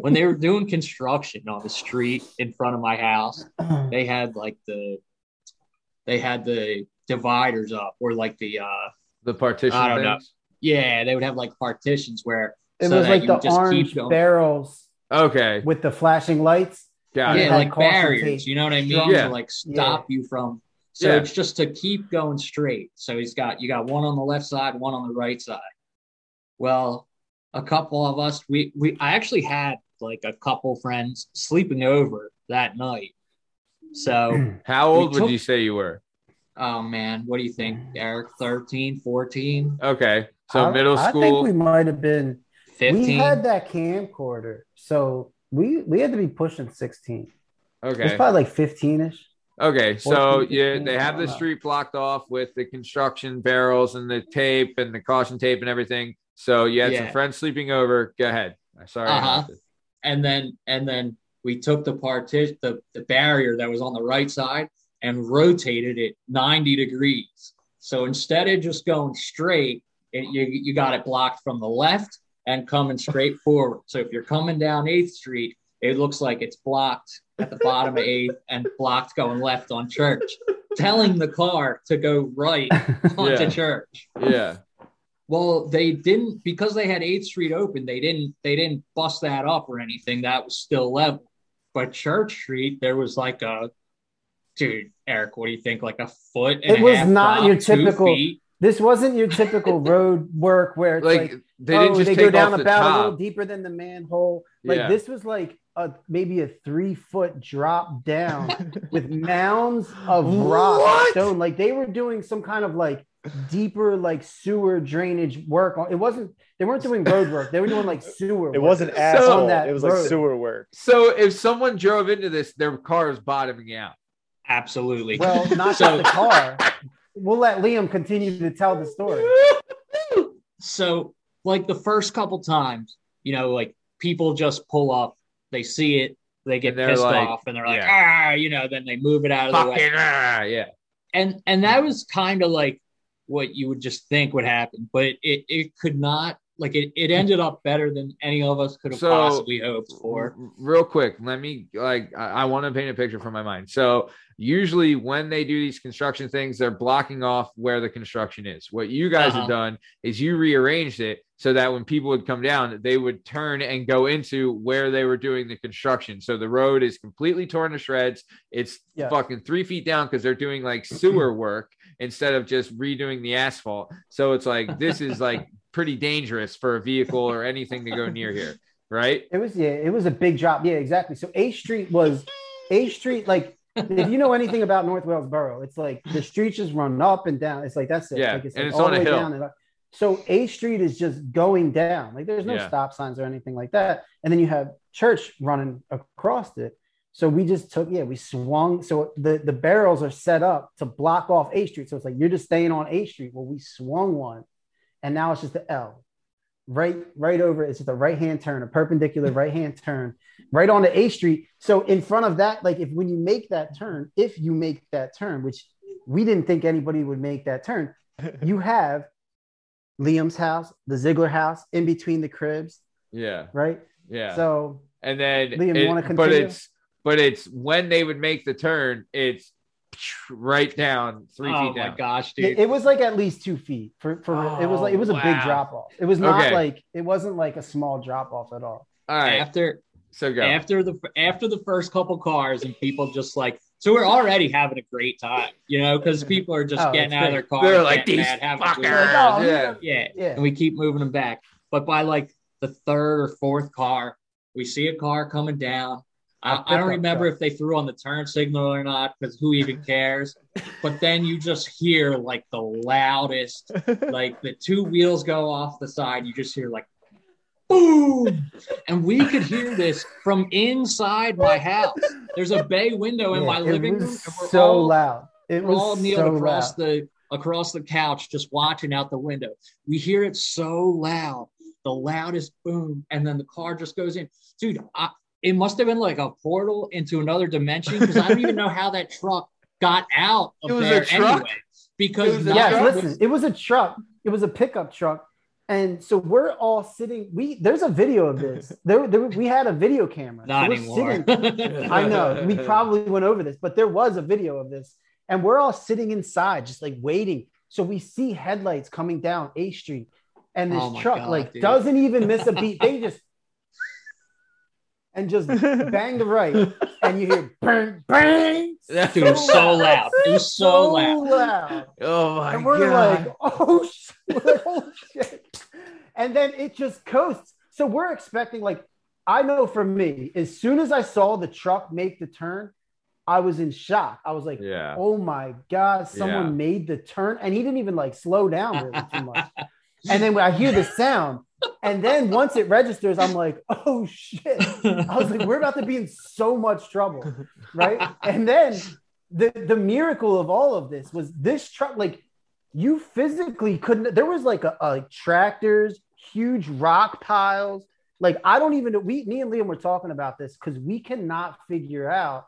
when they were doing construction on the street in front of my house, they had like the they had the dividers up or like the uh The partition I don't know. yeah, they would have like partitions where It so was like the orange barrels Okay. with the flashing lights. Got yeah, it. like barriers. tape You know what I mean? Yeah. To like stop you from. So Yeah. it's just to keep going straight. So he's got you got one on the left side, one on the right side. Well, a couple of us, we we I actually had like a couple friends sleeping over that night. So, How We old would you say you were? oh man, what do you think, Eric? 13, 14, Okay. So I- middle I think school. we might have been. 15? We had that camcorder, so we we had to be pushing sixteen. Okay. It's probably like fifteen ish. Okay, so 14, yeah, they have the street blocked off with the construction barrels and the tape and the caution tape and everything. So you had some friends sleeping over. Go ahead. Sorry. I Uh-huh. and then and then we took the partition the, the barrier that was on the right side and rotated it 90 degrees so instead of just going straight it, you, you got it blocked from the left and coming straight forward so if you're coming down 8th street it looks like it's blocked at the bottom of 8th and blocked going left on church telling the car to go right onto Yeah. church Yeah. Well, they didn't because they had 8th Street open. They didn't they didn't bust that up or anything. That was still level. But Church Street, there was like a dude, Eric. What do you think? Like a foot? And It a was half not drop, your typical- This wasn't your typical road work where it's Like, like, they oh, didn't just they take go down the about a little deeper than the manhole. Like Yeah. this was like a maybe a three foot drop down with mounds of rock What? stone. Like they were doing some kind of like deeper like sewer drainage work. It wasn't. They weren't doing road work. They were doing like sewer. It work. wasn't So- On that it was like road. sewer work. So if someone drove into this, their car is bottoming out. Absolutely. Well, not So- just the car. We'll let Liam continue to tell the story. so like the first couple times, you know, like people just pull up, they see it, they get pissed like- off, and they're like, yeah. ah, you know, then they move it out of the way. Fucking ah, yeah. and and that was kind of like what you would just think would happen, but it it, could not. Like it, it ended up better than any of us could have So- possibly hoped for. Real quick, let me like I, I want to paint a picture from my mind. So usually when they do these construction things, they're blocking off where the construction is. What you guys Uh-huh. have done is you rearranged it so that when people would come down, they would turn and go into where they were doing the construction. So the road is completely torn to shreds. It's Yeah. fucking three feet down because they're doing like sewer work instead of just redoing the asphalt. So it's like this is like pretty dangerous for a vehicle or anything to go near here, right? It was yeah, it was a big drop. Yeah, exactly. So A Street was A Street, like if you know anything about North Wales Borough, it's like the streets just run up and down. It's like that's it. Yeah, like, and like it's all on the a way hill. down and up. So A Street is just going down. Like there's no Yeah. stop signs or anything like that. And then you have church running across it. So we just took, yeah, we swung. So the, the barrels are set up to block off A Street. So it's like you're just staying on A Street. Well, we swung one, and now it's just the L. Right, right over. It's just a right hand turn, a perpendicular right hand turn, right onto A Street. So in front of that, like if when you make that turn, if you make that turn, which we didn't think anybody would make that turn, you have Liam's house, the Ziegler house, in between the cribs, Yeah, right? yeah. So and then Liam, you wanna continue? but it's but it's when they would make the turn, it's right down three oh feet Oh my down. gosh, dude! it, it was like at least two feet for, for it was like it was a Oh, big drop off. It was not Okay. like it wasn't like a small drop off at all. All right, after so go. after the after the first couple cars and people just like so we're already having a great time, you know, because people are just Oh, getting it's out of their cars. They're like these mad, having a good fuckers. Oh, time. oh, yeah. Yeah. Yeah. And we keep moving them back. But by like the third or fourth car, we see a car coming down. I, I don't remember if they threw on the turn signal or not, because who even cares? but then you just hear like the loudest, like the two wheels go off the side. You just hear like boom. And we could hear this from inside my house. There's a bay window in Yeah, my living room. And we're so all, loud. It we're all was kneeled so across loud. the across the couch just watching out the window. We hear it so loud, the loudest boom, and then the car just goes in. Dude, I, it must have been like a portal into another dimension because I don't even know how that truck got out of It was a there truck? anyway. Because It was a truck? listen, it was a truck. It was a pickup truck. And so we're all sitting. We there's a video of this. There, there we had a video camera. So not we're anymore. sitting- I know we probably went over this, but there was a video of this, and we're all sitting inside, just like waiting. So we see headlights coming down A Street, and this Oh truck God, like dude. doesn't even miss a beat. They just and just bang the right, and you hear bang bang. Dude, it was so loud. It was so loud. loud. oh my and we're god. like, oh, sh- we're like, oh shit. And then it just coasts. So we're expecting, like, I know for me, as soon as I saw the truck make the turn, I was in shock. I was like, yeah. oh my God, someone Yeah. made the turn. And he didn't even like slow down really too much. and then when I hear the sound, and then once it registers, I'm like, oh shit. I was like, we're about to be in so much trouble, right? And then the the miracle of all of this was this truck, like you physically couldn't. There was like a, a tractors, huge rock piles. Like I don't even know. We, me and Liam were talking about this because we cannot figure out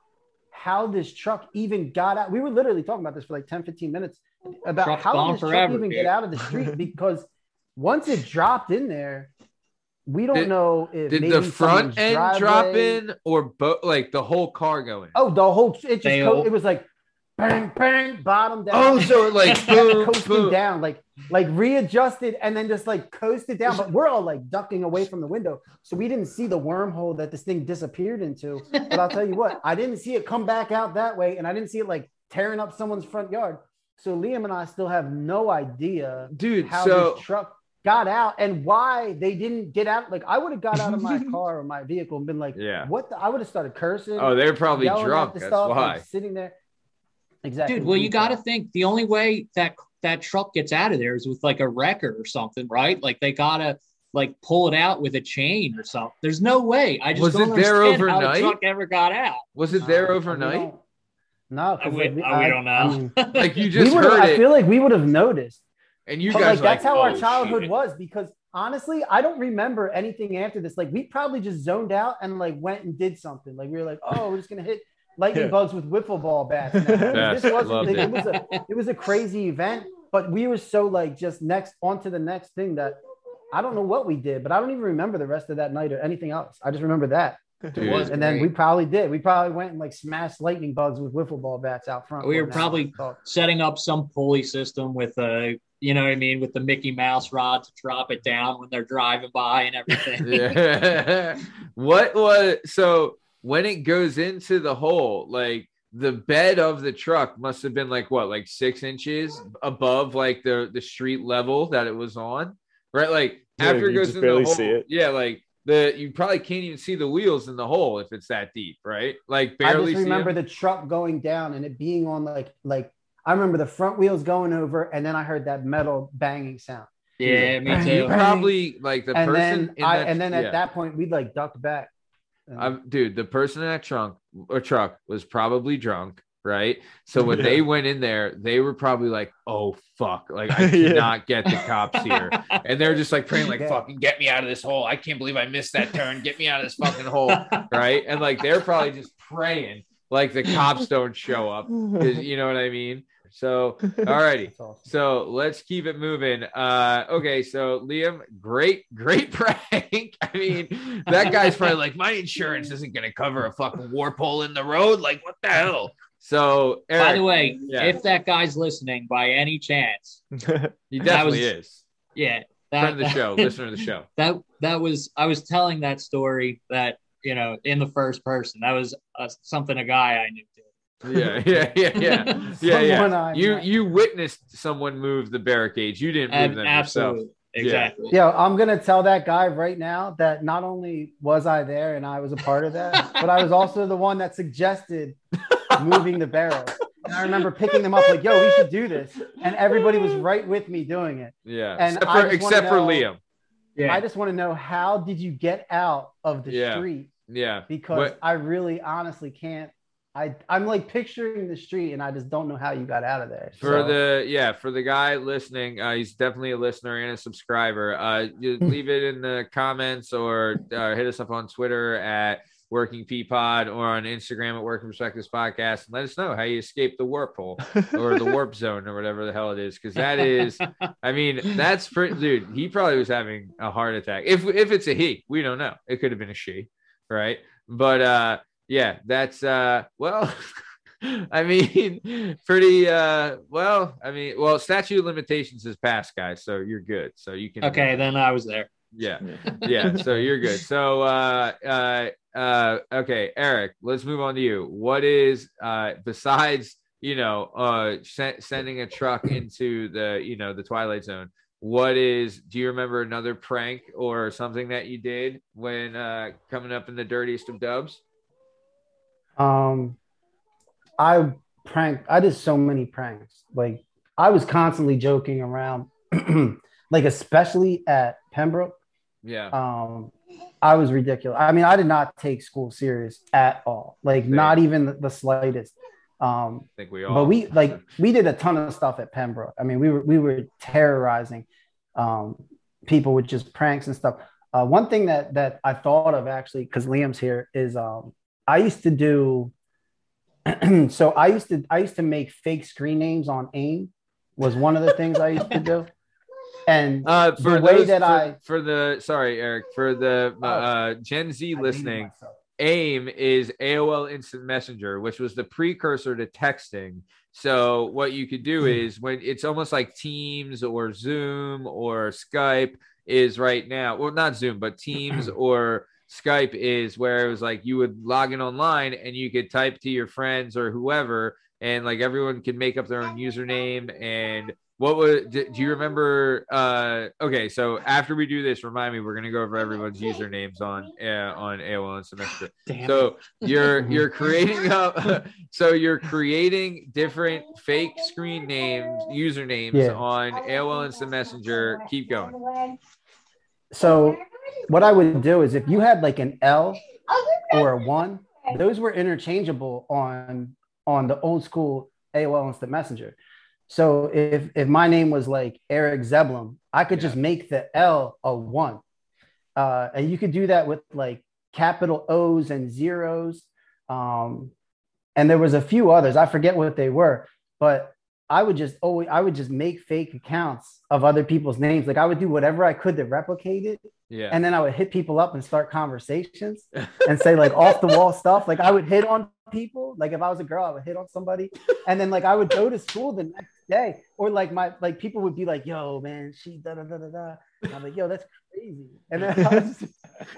how this truck even got out. We were literally talking about this for like 10, 15 minutes about Truck's how did this forever, truck even dude. get out of the street because once it dropped in there, we don't Did- know if Did maybe the front someone's end drop in or both like the whole car going. Oh, the whole it just They co- it was like bang bang bottom down. Oh, so it like kept boom, coasting boom. down, like like readjusted and then just like coasted down. But we're all like ducking away from the window, so we didn't see the wormhole that this thing disappeared into. But I'll tell you what, I didn't see it come back out that way, and I didn't see it like tearing up someone's front yard. So Liam and I still have no idea Dude, how so this truck got out and why they didn't get out. Like I would have got out of my car or my vehicle and been like, Yeah. what? The? I would have started cursing. Oh, they're probably yelling drunk. the That's stuff, why. like, sitting there. Exactly. Dude, well, you got to think the only way that that truck gets out of there is with like a wrecker or something, right? Like they gotta like pull it out with a chain or something. There's no way. I just Was don't it there understand how overnight? the truck ever got out. Was it there Uh, overnight? don't- No, 'cause, I- we- like, we I- don't know. I mean, Like you just would've- heard I feel like we would have noticed. And you but guys like that's like, how our "Oh, childhood shit." was because honestly i don't remember anything after this like we probably just zoned out and like went and did something like we were like oh we're just gonna hit lightning Yeah. bugs with wiffle ball bats. Yes, this wasn't it. it was a it was a crazy event but we were so like just next on to the next thing that i don't know what we did but i don't even remember the rest of that night or anything else i just remember that Dude, was and then we probably did we probably went and like smashed lightning bugs with wiffle ball bats out front We were probably- oh. Setting up some pulley system with a, you know what I mean, with the Mickey Mouse rod to drop it down when they're driving by and everything. yeah. what was so when it goes into the hole, like the bed of the truck must have been like what, like six inches above like the the street level that it was on, right? Like Yeah, after it goes just in the hole, see it. yeah, like the you probably can't even see the wheels in the hole if it's that deep, right? Like barely. I barely. just see remember 'em. the truck going down and it being on like like I remember the front wheels going over and then I heard that metal banging sound. yeah, me Bang, You too. bang. probably like the and person then in I that- and then at yeah. that point we'd like ducked back. I'm, dude, the person in that trunk or truck was probably drunk, right? So when they went in there, they were probably like, "Oh fuck!" Like I Yeah. cannot get the cops here, and they're just like praying, like, Yeah. "Fucking get me out of this hole! I can't believe I missed that turn. Get me out of this fucking hole!" Right? And like they're probably just praying, like the cops don't show up. You know what I mean? So, alrighty. That's awesome. So let's keep it moving. Uh, okay, so Liam, great, great prank. I mean, that guy's probably like, my insurance isn't gonna cover a fucking warp hole in the road. Like, what the hell? So, Eric, By the way, Yeah. if that guy's listening by any chance, he that definitely was- is yeah, that, friend of the show, listener of the show. that that was I was telling that story that you know in the first person. That was uh, something a guy I knew did. Yeah, yeah, yeah, yeah, yeah, yeah. I You met. you witnessed someone move the barricades. You didn't move Ab- them yourself. absolutely, exactly. Yeah, I'm gonna tell that guy right now that not only was I there and I was a part of that, but I was also the one that suggested moving the barrels. And I remember picking them up like, "Yo, we should do this," and everybody was right with me doing it. Yeah, And except for, just wanna for Liam. Yeah. I just want to know how did you get out of the Yeah. street? Yeah, Because What- I really, honestly can't. I I'm like picturing the street, and I just don't know how you got out of there. for So- the yeah for the guy listening uh he's definitely a listener and a subscriber. Uh you leave it in the comments or uh, hit us up on twitter at working p pod or on instagram at working perspectives podcast and let us know how you escaped the warp hole or the warp zone or whatever the hell it is because that is i mean that's pretty dude he probably was having a heart attack. If if it's a he we don't know. It could have been a she right? But uh yeah that's uh well I mean, pretty uh well, I mean, well, statute of limitations is passed, guys, so you're good. So you can Okay, then I was there. yeah. Yeah, so you're good. So uh uh uh okay, Eric, let's move on to you. What is uh besides, you know, uh sen- sending a truck into the, you know, the twilight zone, what is do you remember another prank or something that you did when uh coming up in the dirtiest of dubs? Um, I prank. I did so many pranks. Like I was constantly joking around, like especially at Pennbrook. Yeah. Um, I was ridiculous. I mean, I did not take school serious at all. Like not even the, the slightest. Um, I think we all but we like we did a ton of stuff at Pennbrook. I mean, we were we were terrorizing um, people with just pranks and stuff. Uh, one thing that that I thought of actually, because Liam's here, is um, I used to do. so I used to I used to make fake screen names on AIM. Was one of the things I used to do, and Uh, for the way those, that for, I- for the sorry, Eric, for the Oh. uh, Gen Z I listening. AIM is AOL Instant Messenger, which was the precursor to texting. So what you could do is when it's almost like Teams or Zoom or Skype is right now. Well, not Zoom, but Teams or Skype is where it was like you would log in online and you could type to your friends or whoever, and like everyone can make up their own username and what would do do you remember? Uh, okay, so after we do this, remind me we're gonna go over everyone's usernames on uh, on AOL Instant Messenger. Damn. So you're you're creating up, so you're creating different fake screen names, usernames Yeah. on AOL Instant Messenger. Keep going. So what I would do is if you had like an L or a one, those were interchangeable on on the old school AOL Instant Messenger. So if if my name was like Eric Zeblum, I could just make the L a one, uh, and you could do that with like capital O's and zeros, um, and there was a few others. I forget what they were, but I would just always I would just make fake accounts of other people's names. Like I would do whatever I could to replicate it, Yeah. and then I would hit people up and start conversations and say like off the wall stuff. Like I would hit on people. Like if I was a girl, I would hit on somebody, and then like I would go to school the next day, or like my like people would be like, "Yo, man, she da da da da da," and I'm like, "Yo, that's crazy," and then I would just,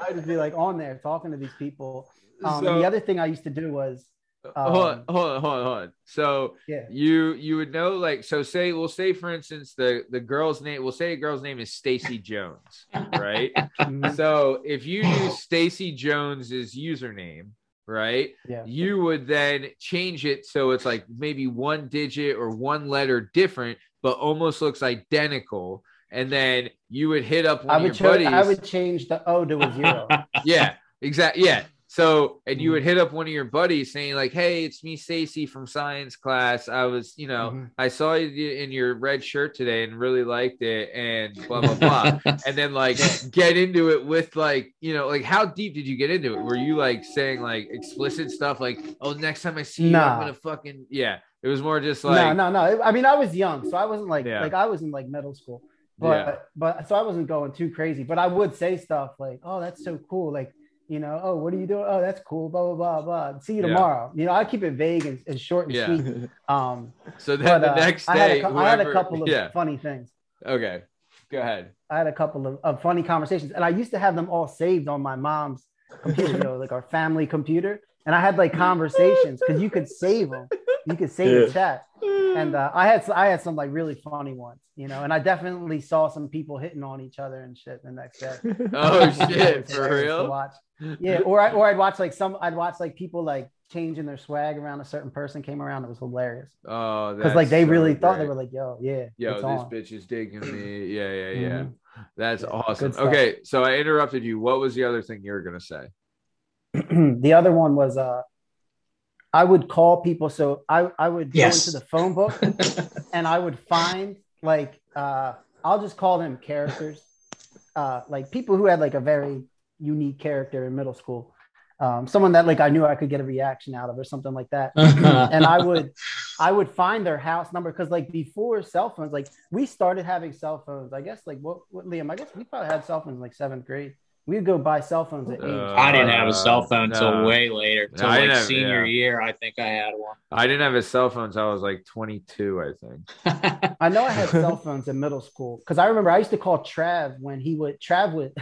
I would just be like on there talking to these people. Um, So- the other thing I used to do was, hold on, um, hold on, hold on, hold on. So yeah, you you would know like so say we'll say for instance the the girl's name we'll say a girl's name is Stacy Jones, right? Mhm. so if you use Stacy Jones's username, right? yeah, You would then change it so it's like maybe one digit or one letter different, but almost looks identical. And then you would hit up one I of would your cho- buddies. I would change the O to a zero. yeah, exactly. Yeah. So, and Mm-hmm. you would hit up one of your buddies saying, like, hey, it's me, Stacy from science class. I was, you know, Mhm. I saw you in your red shirt today and really liked it, and blah, blah, blah. and then, like, get into it with, like, you know, like, how deep did you get into it? Were you, like, saying, like, explicit stuff, like, oh, next time I see you, Nah. I'm to fucking, yeah. It was more just like, no, no, no. I mean, I was young, so I wasn't like Yeah. like I was in like middle school, but Yeah. but so I wasn't going too crazy. But I would say stuff like, "Oh, that's so cool!" Like, you know, "Oh, what are you doing?" "Oh, that's cool." Blah blah blah blah. See you Yeah. tomorrow. You know, I keep it vague and, and short and Yeah. sweet. Um, so then but the uh, next I had, day, a, cou- I had a couple of yeah. funny things. Okay. Go ahead. I had a couple of, of funny conversations, and I used to have them all saved on my mom's computer, you know, like our family computer. And I had like conversations because you could save them. You could save Yeah. the chat. and uh, I had I had some like really funny ones, you know, and I definitely saw some people hitting on each other and shit the next day. Oh, shit. For hilarious to real? Watch. Yeah, or I or I'd watch like some I'd watch like people like changing their swag around a certain person came around. It was hilarious Oh, because like they so really thought they were like, yo, yeah, Yo, it's this on. bitch is digging me. Yeah, yeah, yeah. Mhm. That's Yeah, awesome. Okay, so I interrupted you. What was the other thing you were gonna say? the other one was uh I would call people so I I would go into the phone book and I would find like uh I'll just call them characters uh like people who had like a very unique character in middle school um someone that like I knew I could get a reaction out of or something like that and I would I would find their house number because like before cell phones like we started having cell phones I guess like what, what Liam I guess we probably had cell phones in like seventh grade we would go buy cell phones at eight Uh, I didn't have a cell phone no. until way later. Till I like have- senior yeah. year, I think I had one. I didn't have a cell phone until I was like 22, I think. I know I had cell phones in middle school because I remember I used to call Trav when he would Trav would.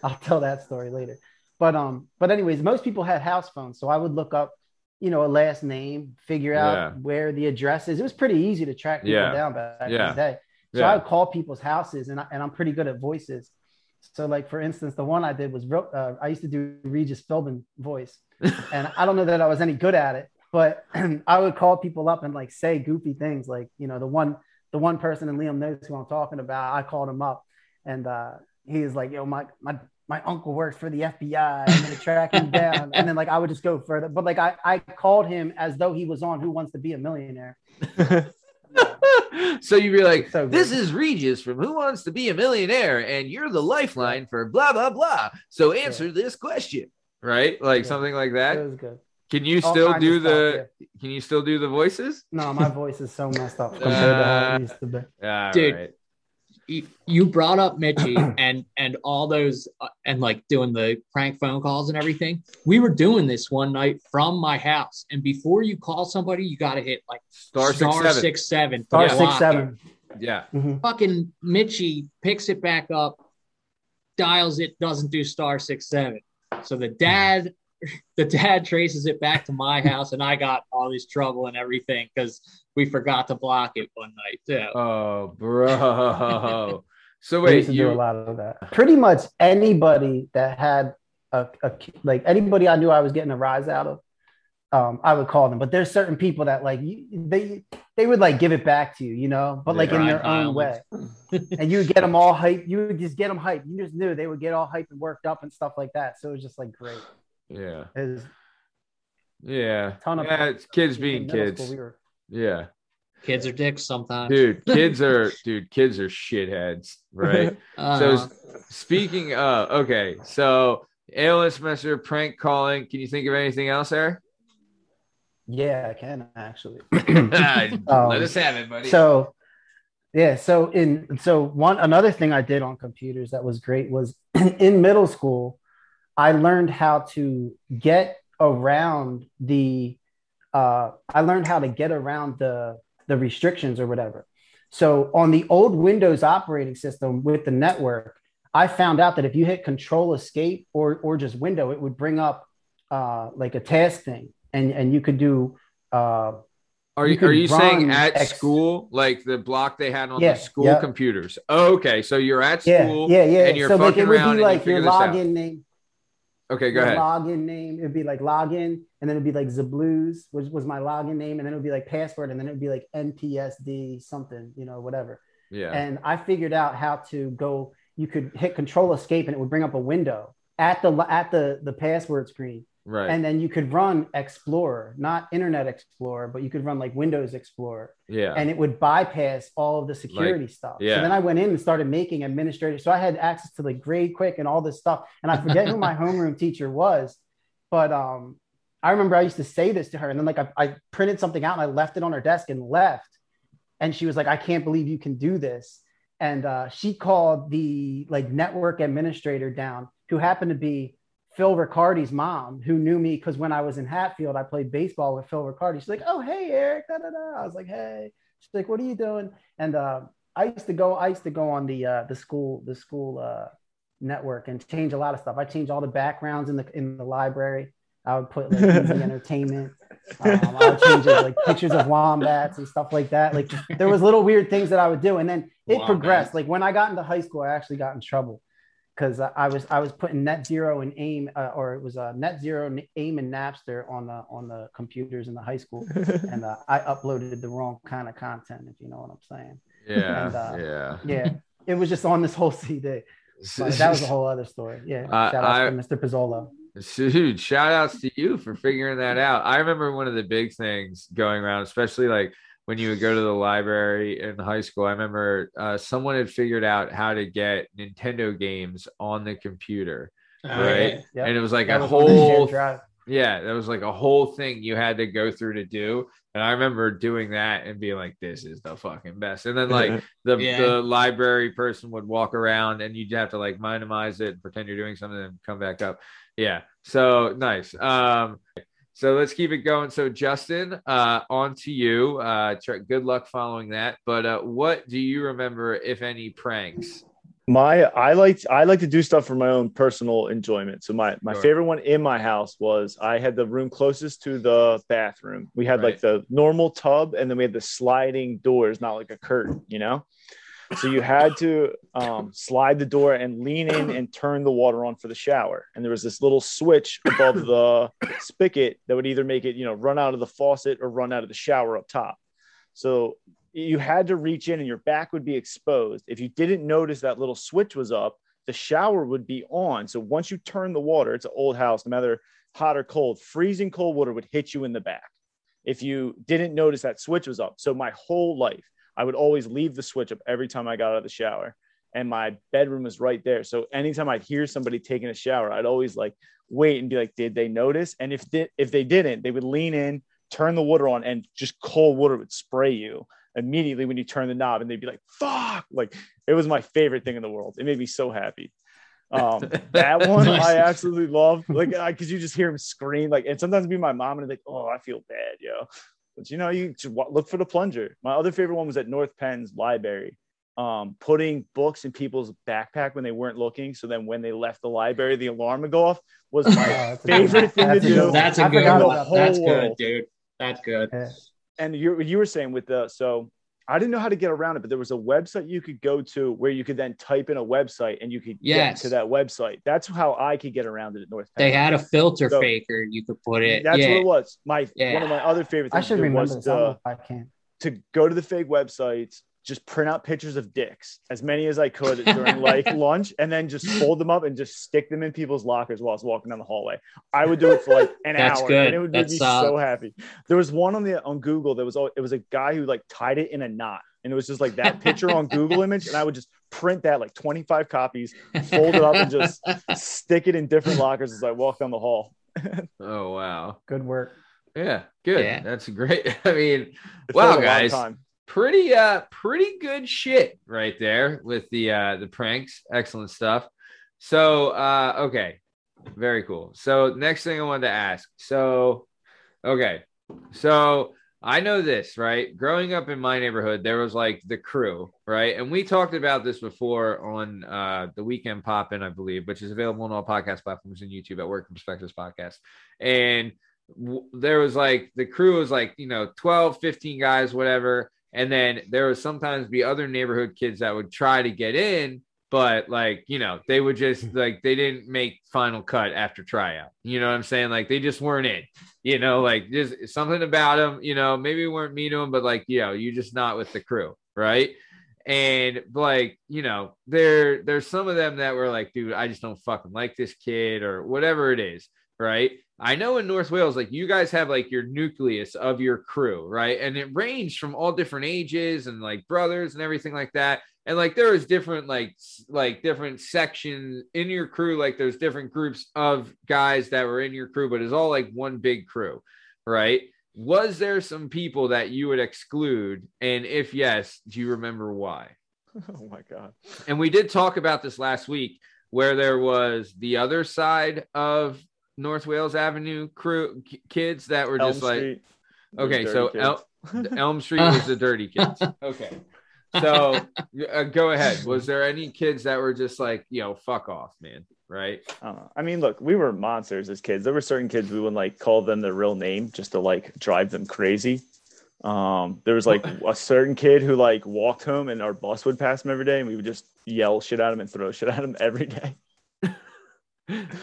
I'll tell that story later. But um, but anyways, most people had house phones, so I would look up, you know, a last name, figure out Yeah. where the address is. It was pretty easy to track people Yeah. down back in the day. So Yeah. I would call people's houses, and I, and I'm pretty good at voices. So like for instance, the one I did was uh, I used to do Regis Philbin voice, and I don't know that I was any good at it, but I would call people up and like say goofy things, like you know the one the one person and Liam knows who I'm talking about. I called him up, and uh, he was like, "Yo, my my my uncle works for the FBI. I'm gonna track him down." And then like I would just go further, but like I I called him as though he was on Who Wants to Be a Millionaire. so you'd be like, So "This is Regis from Who Wants to Be a Millionaire, and you're the lifeline for blah blah blah. So answer this question." Right, like Yeah. something like It that. was good. Can you All still kinds do the? stuff, Can you still do the voices? No, my voice is so messed up compared to how it uh, used to be. All Dude. right. You, you brought up Mitchie and and all those uh, and like doing the prank phone calls and everything. We were doing this one night from my house, and before you call somebody, you got to hit like Star, six seven. six seven. Star Yeah. six seven. Yeah. Mhm. Fucking Mitchie picks it back up, dials it, doesn't do star six seven. So the dad the dad traces it back to my house, and I got all this trouble and everything because we forgot to block it one night too. Oh, bro. So We wait, used to do a lot of that. Pretty much anybody that had a, a like anybody I knew I was getting a rise out of, um, I would call them. But there's certain people that like you, they they would like give it back to you, you know, but like in Yeah. their own way. and you would get them all hyped. You would just get them hyped. You just knew they would get all hyped and worked up and stuff like that. So it was just like great. yeah, was yeah, ton of yeah. It's kids being kids. school, we were- Yeah, Kids are dicks sometimes. dude, kids are dude, kids are shitheads, right? Uh, So s- speaking of, okay, so ALS semester prank calling. Can you think of anything else, Eric? yeah, I can actually. Let Um, us have it, buddy. So yeah, so in so one another thing I did on computers that was great was in middle school, I learned how to get around the uh I learned how to get around the the restrictions or whatever. So on the old Windows operating system with the network, I found out that if you hit control escape or or just window, it would bring up uh like a task thing and and you could do uh Are You you, are you saying at school, like the block they had on Yeah, the school yeah. computers? Okay, so you're at school. yeah, yeah. and you're so like fucking would around and be you your login name. Okay, go ahead. Login name. It'd be like login, and then it'd be like Zablues, which was my login name, and then it would be like password, and then it would be like NPSD something, you know, whatever. Yeah, And I figured out how to go. You could hit Control Escape, and it would bring up a window at the at the the password screen, right. and then you could run Explorer, not Internet Explorer, but you could run like Windows Explorer yeah, and it would bypass all of the security stuff. yeah. So then I went in and started making administrative. So I had access to like grade quick and all this stuff. And I forget who my homeroom teacher was, but um, I remember I used to say this to her, and then like I, I printed something out and I left it on her desk and left. And she was like, "I can't believe you can do this." And uh, she called the like network administrator down, who happened to be Phil Riccardi's mom, who knew me because when I was in Hatfield, I played baseball with Phil Riccardi. She's like, "Oh, hey, Eric." Da, da, da. I was like, "Hey." She's like, "What are you doing?" And uh, I used to go. I used to go on the uh, the school the school uh, network and change a lot of stuff. I changed all the backgrounds in the in the library. I would put like easy entertainment. Um, I would change it like pictures of wombats and stuff like that. Like there was little weird things that I would do, and then it Wombats. progressed. Like when I got into high school, I actually got in trouble because I was I was putting net zero and aim, uh, or it was uh, net zero and aim and Napster on the on the computers in the high school, and uh, I uploaded the wrong kind of content, if you know what I'm saying. yeah, and, uh, yeah. Yeah, it was just on this whole CD. But that was a whole other story. Yeah, Uh, shout out I- to Mr. Pizzolo. Dude, shout outs to you for figuring that out. I remember one of the big things going around, especially like when you would go to the library in high school. I remember uh, someone had figured out how to get Nintendo games on the computer, right? Yep. And it was like That a was on the shared whole. Yeah, that was like a whole thing you had to go through to do. And I remember doing that and being like, this is the fucking best. And then like the, Yeah. the library person would walk around and you'd have to like minimize it and pretend you're doing something and come back up. Yeah. So nice. Um so let's keep it going. So Justin, uh on to you. Uh try, good luck following that. But uh what do you remember, if any, pranks? my I like I like to do stuff for my own personal enjoyment. So my my Sure. favorite one in my house was I had the room closest to the bathroom. We had like the normal tub, and then we had the sliding doors, not like a curtain, you know. So you had to um, slide the door and lean in and turn the water on for the shower. And there was this little switch above the spigot that would either make it, you know, run out of the faucet or run out of the shower up top. So you had to reach in and your back would be exposed. If you didn't notice that little switch was up, the shower would be on. So once you turn the water, it's an old house, no matter hot or cold, freezing cold water would hit you in the back if you didn't notice that switch was up. So my whole life, I would always leave the switch up every time I got out of the shower. And my bedroom was right there. So anytime I'd hear somebody taking a shower, I'd always like wait and be like, did they notice? And if they, if they didn't, they would lean in, turn the water on, and just cold water would spray you immediately when you turn the knob. And they'd be like, fuck. Like it was my favorite thing in the world. It made me so happy. Um, that one Nice. I absolutely love. Like, because you just hear him scream, like, and sometimes be my mom and be like, oh, I feel bad, yo. But you know, you just look for the plunger. My other favorite one was at North Penn's library. um, putting books in people's backpack when they weren't looking. So then when they left the library, the alarm would go off. Was my that's favorite good- thing to do. That's a good one. That's good, world. dude. That's good. And you you were saying with the so I didn't know how to get around it, but there was a website you could go to where you could then type in a website and you could Yes. get to that website. That's how I could get around it at North. They had a filter So- faker you could put it. That's yeah. what it was. My Yeah. one of my other favorite I should to do remember was this. I don't to, I can. to go to the fake websites, just print out pictures of dicks, as many as I could during like lunch, and then just fold them up and just stick them in people's lockers while I was walking down the hallway. I would do it for like an That's hour, good. and it would make That's me solid. so happy. There was one on the on Google that was al- it was a guy who like tied it in a knot, and it was just like that picture on Google image, and I would just print that like twenty five copies, fold it up, and just stick it in different lockers as I walk down the hall. Oh wow. Good work. Yeah, good. Yeah. That's great. I mean, It Wow, filled a lot of guys. Pretty uh pretty good shit right there with the uh the pranks. Excellent stuff. So uh okay. Very cool. So next thing I wanted to ask. So okay. So I know this, right? Growing up in my neighborhood, there was like the crew, right? And we talked about this before on uh the weekend pop in, I believe, which is available on all podcast platforms and YouTube at Work Perspectives Podcast. And w- there was like the crew was like, you know, 12, 15 guys, whatever. And then there would sometimes be other neighborhood kids that would try to get in, but like, you know, they would just like they didn't make final cut after tryout. You know what I'm saying? Like they just weren't in, you know, like just something about them, you know, maybe weren't mean to them, but like, you know, you're just not with the crew, right? And like, you know, there there's some of them that were like, dude, I just don't fucking like this kid or whatever it is, right? I know in North Wales, like you guys have like your nucleus of your crew, right? And it ranged from all different ages and like brothers and everything like that. And like there is different like like different sections in your crew. Like there's different groups of guys that were in your crew, but it's all like one big crew, right? Was there some people that you would exclude? And if yes, do you remember why? Oh my god. and we did talk about this last week where there was the other side of North Wales Avenue crew kids that were Elm just like Street was okay, so. El- Elm Street was the dirty kids. Okay. So uh, go ahead. Was there any kids that were just like, yo, fuck off, man? Right? I don't know. I mean, look, we were monsters as kids. There were certain kids we wouldn't like call them their real name just to like drive them crazy. Um, there was like a certain kid who like walked home and our bus would pass him every day, and we would just yell shit at him and throw shit at him every day.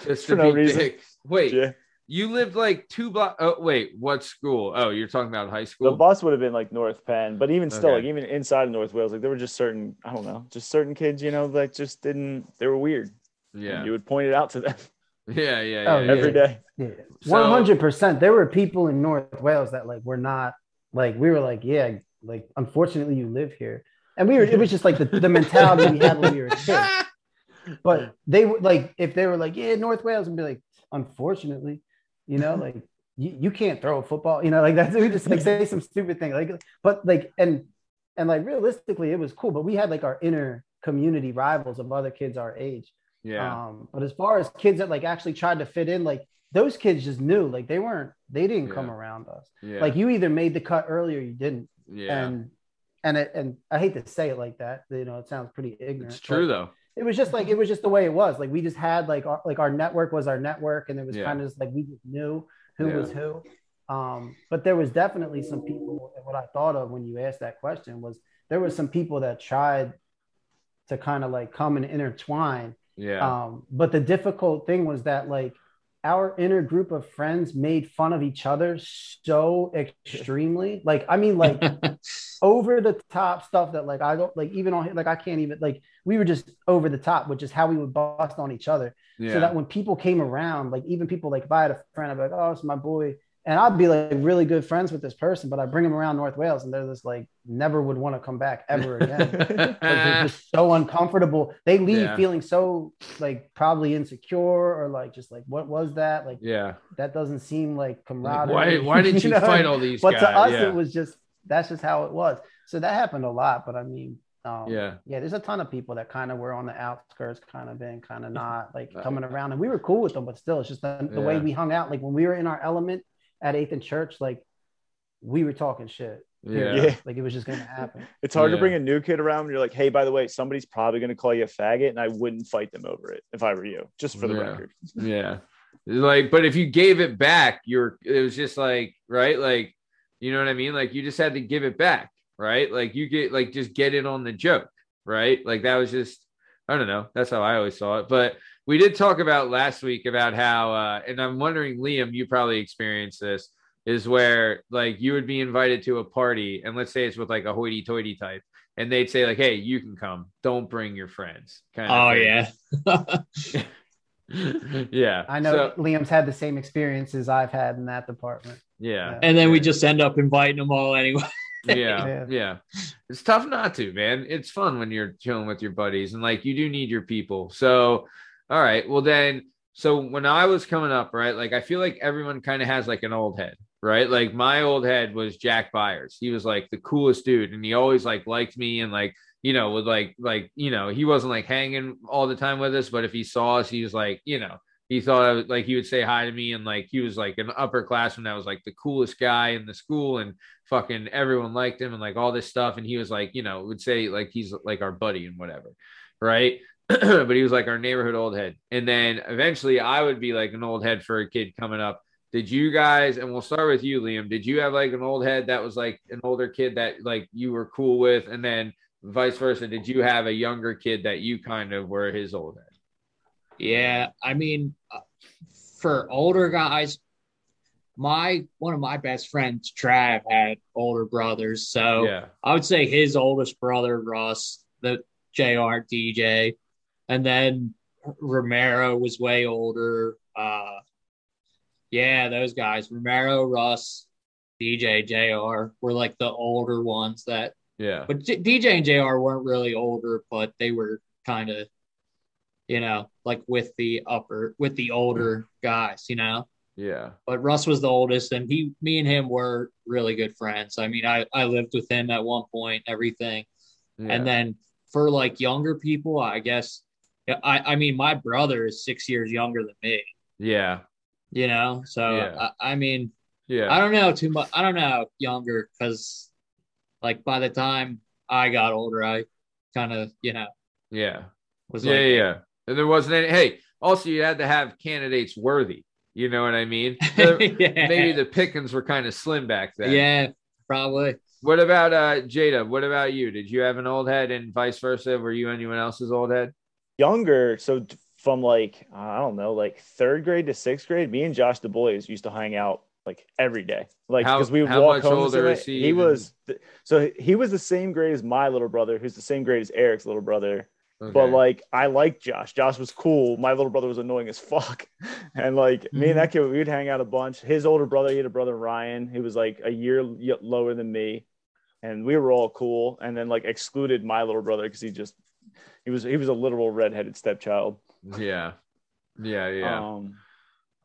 Just For to no be reason. dicks. Wait, Yeah. you lived like two blocks. Oh, wait, what school? Oh, you're talking about high school. The bus would have been like North Penn, but even still, Okay. like even inside of North Wales, like there were just certain, I don't know, just certain kids, you know, like just didn't, they were weird. yeah. And you would point it out to them yeah. Yeah. Yeah. Oh, yeah. every day. Yeah, So- one hundred percent. There were people in North Wales that like were not like we were like yeah like unfortunately you live here, and we were it was just like the, the mentality we had when we were kids. But they would like if they were like yeah North Wales and be like unfortunately, you know like you, you can't throw a football you know like that's we just like say some stupid thing like but like and and like realistically it was cool but we had like our inner community rivals of other kids our age Yeah. um, but as far as kids that like actually tried to fit in, like those kids just knew, like they weren't, they didn't come around us. Yeah. Like you either made the cut earlier you didn't. yeah. And and it, and I hate to say it like that. You know, it sounds pretty ignorant. it's true though. It was just like it was just the way it was. Like we just had like our like our network was our network, and it was Yeah. kind of just like we just knew who Yeah. was who. Um, but there was definitely some people. and What I thought of when you asked that question was there was some people that tried to kind of like come and intertwine Yeah. um, but the difficult thing was that like our inner group of friends made fun of each other so extremely. Like, I mean, like over the top stuff that like I don't like even on like I can't even like we were just over the top, which is how we would bust on each other. yeah. So that when people came around, like even people like if I had a friend, I'd be like, oh, it's my boy. And I'd be like really good friends with this person, but I bring them around North Wales and they're just like never would want to come back ever again. Like, they're just so uncomfortable. They leave Yeah. feeling so like probably insecure or like just like what was that? Like yeah. that doesn't seem like Like, camaraderie. why why didn't you, know? fight all these But guys? to us, yeah. it was just that's just how it was. So that happened a lot. But I mean, um, yeah. yeah, there's a ton of people that kind of were on the outskirts, kind of been, kind of not, like coming around, and we were cool with them. But still, it's just the, the way we hung out. Like when we were in our element at Eighth and Church, like we were talking shit. Yeah. Yeah. Like it was just gonna happen. It's hard Yeah. to bring a new kid around when you're like, hey, by the way, somebody's probably going to call you a faggot, and I wouldn't fight them over it if I were you, just for the Yeah. record. Yeah. Like, but if you gave it back, you're it was just like, right? Like, you know what I mean? Like you just had to give it back, right? Like you get like just get it on the joke, right? Like that was just I don't know. That's how I always saw it. But we did talk about last week about how uh and I'm wondering, Liam, you probably experienced this, is where like you would be invited to a party, and let's say it's with like a hoity toity type, and they'd say, like, hey, you can come, don't bring your friends. Kind Oh of yeah. yeah. yeah. I know So- Liam's had the same experiences I've had in that department. Yeah. and then we just end up inviting them all anyway. yeah, Yeah. yeah. It's tough not to, man. It's fun when you're chilling with your buddies and like you do need your people. So, all right. Well, then, so when I was coming up, right, like I feel like everyone kind of has like an old head, right? Like my old head was Jack Byers. He was like the coolest dude and he always like liked me and like, you know, would like, like, you know, he wasn't like hanging all the time with us, but if he saw us, he was like, you know, he thought I was like he would say hi to me and like he was like an upperclassman that was like the coolest guy in the school and fucking everyone liked him and like all this stuff and he was like you know would say like he's like our buddy and whatever right but he was like our neighborhood old head. And then eventually i would be like an old head for a kid coming up. Did you guys and we'll start with you liam. Did you have like an old head that was like an older kid that like you were cool with? And then vice versa did you have a younger kid that you kind of were his old head? Yeah, I mean, uh, for older guys, my one of my best friends, Trav, had older brothers. So yeah. I would say his oldest brother, Russ, the JR DJ, and then Romero was way older. Uh, yeah, those guys, Romero, Russ, DJ, JR, were like the older ones that yeah but J- DJ and JR weren't really older, but they were kind of, you know, like with the upper, with the older guys, you know. yeah But Russ was the oldest, and he, me and him were really good friends. I mean, I, I lived with him at one point, everything. yeah And then for like younger people, I guess, I, I mean, my brother is six years younger than me, yeah you know. So Yeah. I, I mean, yeah I don't know too much. I don't know younger because, like, by the time I got older, I kind of, you know, yeah was yeah, like, yeah. And there wasn't any. Hey, also you had to have candidates worthy. You know what I mean? Yeah. Maybe the pickings were kind of slim back then. yeah, probably. What about uh Jada? What about you? Did you have an old head and vice versa? Were you anyone else's old head? Younger, so from like, I don't know, like third grade to sixth grade, me and Josh the boys used to hang out like every day. Like, because we would how walk home. he He was, th- so he was the same grade as my little brother, who's the same grade as Eric's little brother. But like I liked Josh. Josh was cool. My little brother was annoying as fuck. And like me Mm-hmm. and that kid, we would hang out a bunch. His older brother, he had a brother Ryan, who was like a year lower than me, and we were all cool. And then like excluded my little brother because he just he was he was a literal redheaded stepchild. yeah, yeah, yeah. Um,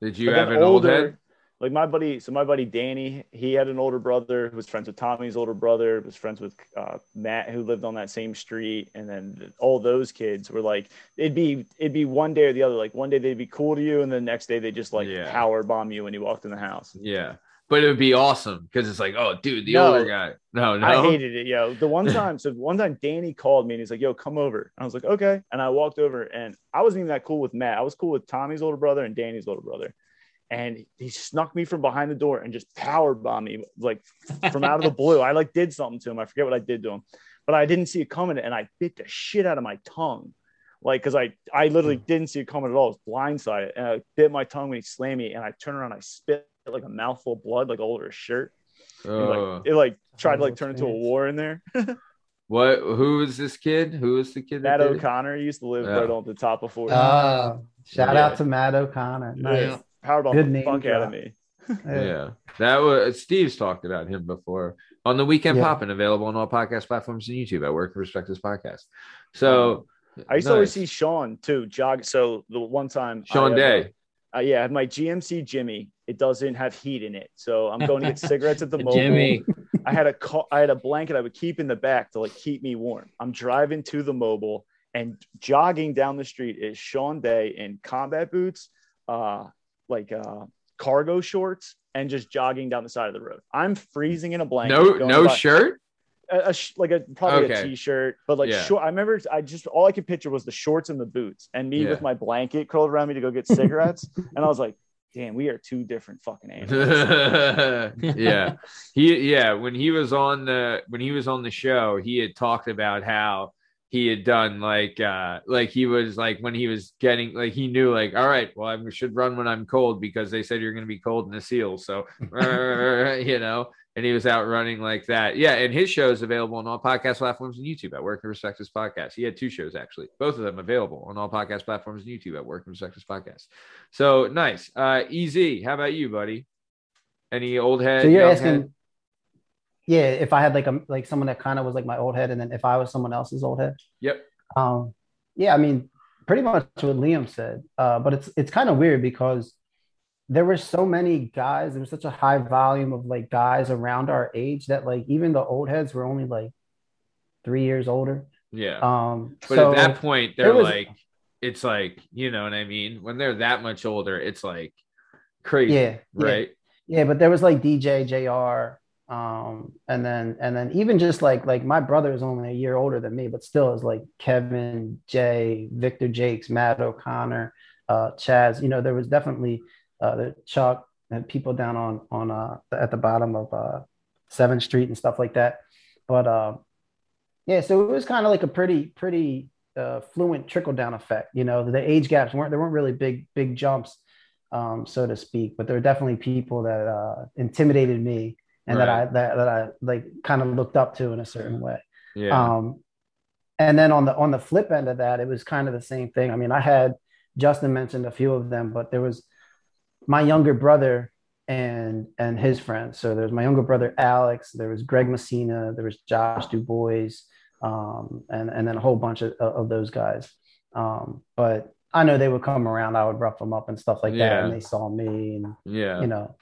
Did you have an old older- head? Like my buddy, so my buddy Danny, he had an older brother who was friends with Tommy's older brother, was friends with uh, Matt, who lived on that same street, and then all those kids were like, it'd be it'd be one day or the other. Like one day they'd be cool to you, and the next day they just like Yeah. power bomb you when you walked in the house. Yeah, but it would be awesome because it's like, oh, dude, the No. older guy. No, no. I hated it, yo. The one time, so one time Danny called me and he's like, "Yo, come over." And I was like, "Okay," and I walked over, and I wasn't even that cool with Matt. I was cool with Tommy's older brother and Danny's older brother, and he snuck me from behind the door and just power bombed me like from out of the blue. I like did something to him. I forget what I did to him, but I didn't see it coming, and I bit the shit out of my tongue. Like, cause I, I literally hmm. didn't see it coming at all. I was blindsided, and I bit my tongue when he slammed me, and I turned around, I spit like a mouthful of blood, like all over his shirt. It, Oh. like, it like tried to like turn into a war in there. what? Who is this kid? Who is the kid? Matt did it? O'Connor used to live Yeah. right on the top of Fort. Uh, shout Yeah. out to Matt O'Connor. Nice. Yeah. Powerbomb good the name fuck out of me. Yeah, that was Steve's talked about him before on the weekend Yeah. popping, available on all podcast platforms and YouTube at Work and Respect This Podcast. So I used to always see Sean too jog. So the one time, Sean I, Day. Uh, yeah, I had my GMC Jimmy. It doesn't have heat in it, so I'm going to get cigarettes at the Mobil. Jimmy. I had a ca- I had a blanket I would keep in the back to like keep me warm. I'm driving to the Mobil and jogging down the street is Sean Day in combat boots, uh, like uh, cargo shorts and just jogging down the side of the road. I'm freezing in a blanket. No, no about- shirt. A, a sh- like a probably Okay. a t-shirt, but like Yeah. short. I remember I just all I could picture was the shorts and the boots, and me Yeah. with my blanket curled around me to go get cigarettes, and I was like, "Damn, we are two different fucking animals." yeah he yeah when he was on the when he was on the show he had talked about how he had done like uh like he was like when he was getting like he knew like all right well i should run when i'm cold because they said you're going to be cold in the seal so you know and he was out running like that yeah and his show is available on all podcast platforms and youtube at work and respect podcast he had two shows actually both of them available on all podcast platforms and youtube at work and respect podcast so nice uh ez how about you buddy any old head So you're asking, head? yeah, if I had like a like someone that kind of was like my old head, and then if I was someone else's old head. Yep. Um, yeah, I mean, pretty much what Liam said. Uh, but it's it's kind of weird because there were so many guys. There was such a high volume of like guys around our age that like even the old heads were only like three years older. yeah Um, but so at that point they're was- like it's like you know what i mean when they're that much older it's like crazy yeah, yeah. right Yeah, but there was like DJ JR, um, and then and then even just like like my brother is only a year older than me, but still is like Kevin, Jay, Victor Jakes, Matt O'Connor, uh, Chaz. You know, there was definitely uh, the Chuck and people down on on uh, at the bottom of uh, Seventh Street and stuff like that. But uh, yeah, so it was kind of like a pretty pretty uh, fluent trickle down effect. You know, the age gaps weren't there weren't really big big jumps um, so to speak. But there were definitely people that uh, intimidated me and that I that, that I like kind of looked up to in a certain way. yeah Um, and then on the on the flip end of that, it was kind of the same thing. I mean, I had Justin mentioned a few of them, but there was my younger brother and and his friends. So there's my younger brother Alex, there was Greg Messina, there was Josh Dubois, um, and and then a whole bunch of, of those guys. Um, but I know they would come around, I would rough them up and stuff like that, and they saw me, and yeah you know,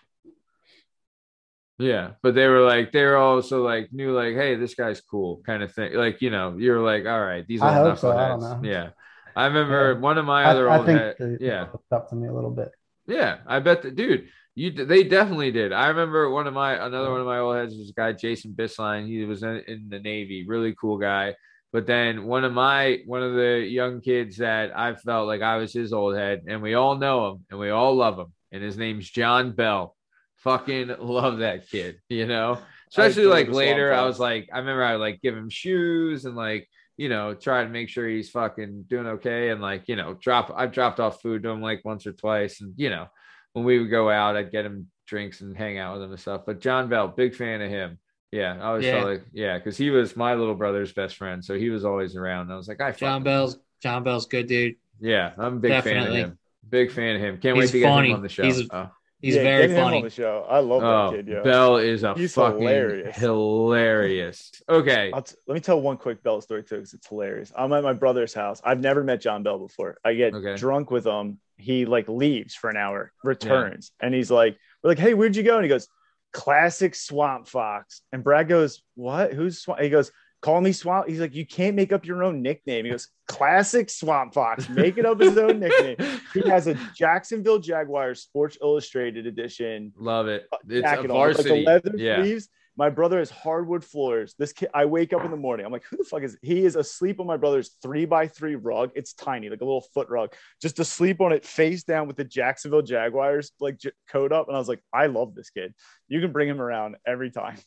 yeah but they were like they were also like knew like hey this guy's cool kind of thing like you know you're like all right these I are hope so, I don't know. yeah i remember Yeah. one of my other I old think head, yeah looked up to me a little bit. Yeah, I bet the dude. You they definitely did. I remember one of my another one of my old heads was a guy Jason Bisline. He was in, in the Navy, really cool guy. But then one of my one of the young kids that I felt like I was his old head, and we all know him and we all love him, and his name's John Bell. Fucking love that kid, you know. Especially like later, I was like, I remember I would like give him shoes and like you know, try to make sure he's fucking doing okay. And like, you know, drop, I've dropped off food to him like once or twice. And, you know, when we would go out, I'd get him drinks and hang out with him and stuff. But John Bell, big fan of him. Yeah. I was Yeah. like, yeah, because he was my little brother's best friend. So he was always around. I was like, I John him. Bell's John Bell's good dude. Yeah. I'm a big fan Definitely. of him. Big fan of him. Can't wait He's to get him on the show. He's- oh. He's Yeah, very get him on funny. the show. I love that Oh, kid. Yeah. Bell is a He's fucking hilarious. hilarious. Okay. T- let me tell one quick Bell story too, because it's hilarious. I'm at my brother's house. I've never met John Bell before. I get Okay. drunk with him. He like leaves for an hour, returns, and he's like, "We're like, hey, where'd you go?" And he goes, "Classic Swamp Fox." And Brad goes, "What? Who's Swamp?" He goes, "Call me Swamp." He's like, "You can't make up your own nickname." He goes, "Classic Swamp Fox." Make it up his own nickname. He has a Jacksonville Jaguars Sports Illustrated edition Love it. Uh, it's a like varsity. the leather yeah. sleeves. My brother has hardwood floors. This kid, I wake up in the morning. I'm like, who the fuck is? He is asleep on my brother's three by three rug. It's tiny, like a little foot rug, just asleep on it, face down with the Jacksonville Jaguars like j- coat up. And I was like, I love this kid. You can bring him around every time.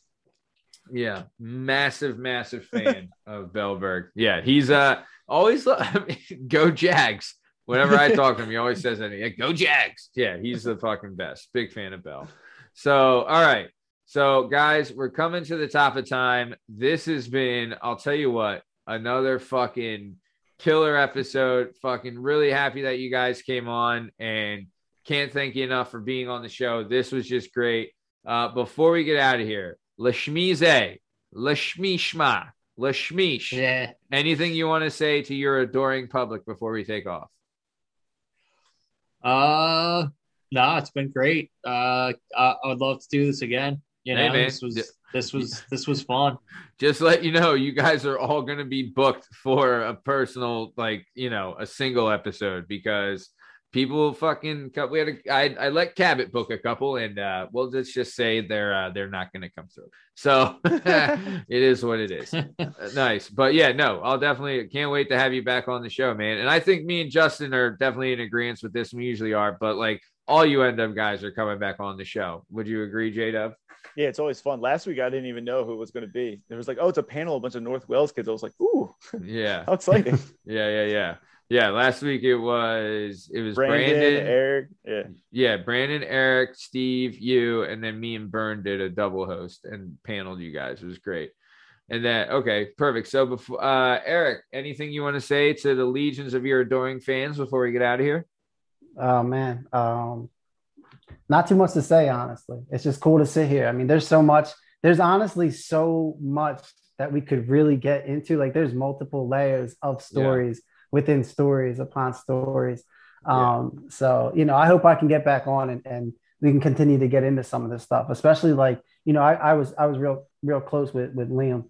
Yeah, massive, massive fan of Bellberg. Yeah, he's uh always I go Jags. Whenever I talk to him, he always says that. Yeah, go Jags. Yeah, he's the fucking best. Big fan of Bell. So, all right. So, guys, we're coming to the top of time. This has been, I'll tell you what, another fucking killer episode. Fucking really happy that you guys came on and can't thank you enough for being on the show. This was just great. Uh, before we get out of here, Lashmize, Lashmishma, Lashmish. Yeah. Anything you want to say to your adoring public before we take off? Uh no, it's been great. Uh I, I would love to do this again. You know, Hey, this was this was this was fun. Just let you know, you guys are all going to be booked for a personal, like, you know, a single episode because people fucking cut. We had a, I, I let Cabot book a couple, and uh, well, let's just say they're uh, they're not going to come through. So it is what it is. Nice, but yeah, no, I'll definitely can't wait to have you back on the show, man. And I think me and Justin are definitely in agreement with this. We usually are, but like all you end up guys are coming back on the show. Would you agree, J Dub? Yeah, it's always fun. Last week I didn't even know who it was going to be. There was like, oh, it's a panel, a bunch of North Wales kids. I was like, ooh, Yeah, how exciting! yeah, yeah, yeah. Yeah, last week it was it was Brandon, Brandon, Eric, yeah, yeah, Brandon, Eric, Steve, you, and then me and Burn did a double host and paneled you guys. It was great. And then okay, perfect. So before uh Eric, anything you want to say to the legions of your adoring fans before we get out of here? Oh man, um, not too much to say. Honestly, it's just cool to sit here. I mean, there's so much. There's honestly so much that we could really get into. Like, there's multiple layers of stories within stories upon stories. Um, so you know, I hope I can get back on and, and we can continue to get into some of this stuff, especially like you know, I, I was I was real real close with with Liam.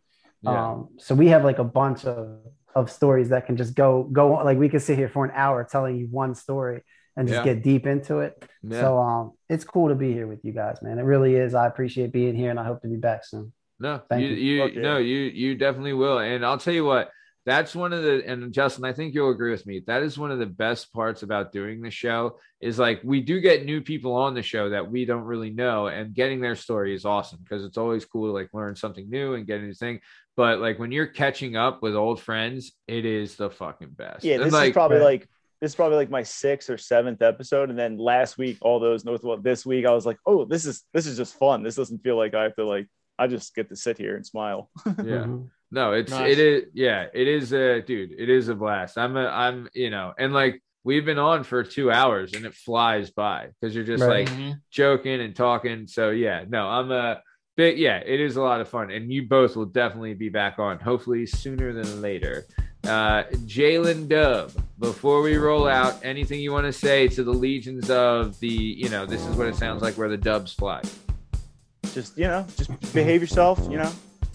Yeah. Um, so we have like a bunch of of stories that can just go go on. Like we could sit here for an hour telling you one story and just Yeah. get deep into it. Yeah. So um, it's cool to be here with you guys, man. It really is. I appreciate being here, and I hope to be back soon. No, Thank you, you. you, no, you, you definitely will. And I'll tell you what, that's one of the, and Justin, I think you'll agree with me. That is one of the best parts about doing the show is like we do get new people on the show that we don't really know, and getting their story is awesome because it's always cool to like learn something new and get a new thing. But like when you're catching up with old friends, it is the fucking best. yeah. And, This like, is probably right. like this is probably like my sixth or seventh episode, and then last week all those North Wales. This week I was like, oh, this is this is just fun. This doesn't feel like I have to like. I just get to sit here and smile. yeah. Mm-hmm. No, it's Nice. it is yeah, it is a dude, it is a blast. I'm a I'm you know, and like we've been on for two hours and it flies by because you're just Right. like Mhm. joking and talking. So yeah, no, I'm a bit yeah, it is a lot of fun. And you both will definitely be back on, hopefully sooner than later. Uh Jalen Dub, before we roll out, anything you want to say to the legions of the, you know, this is what it sounds like where the dubs fly. just you know, just behave yourself. You know,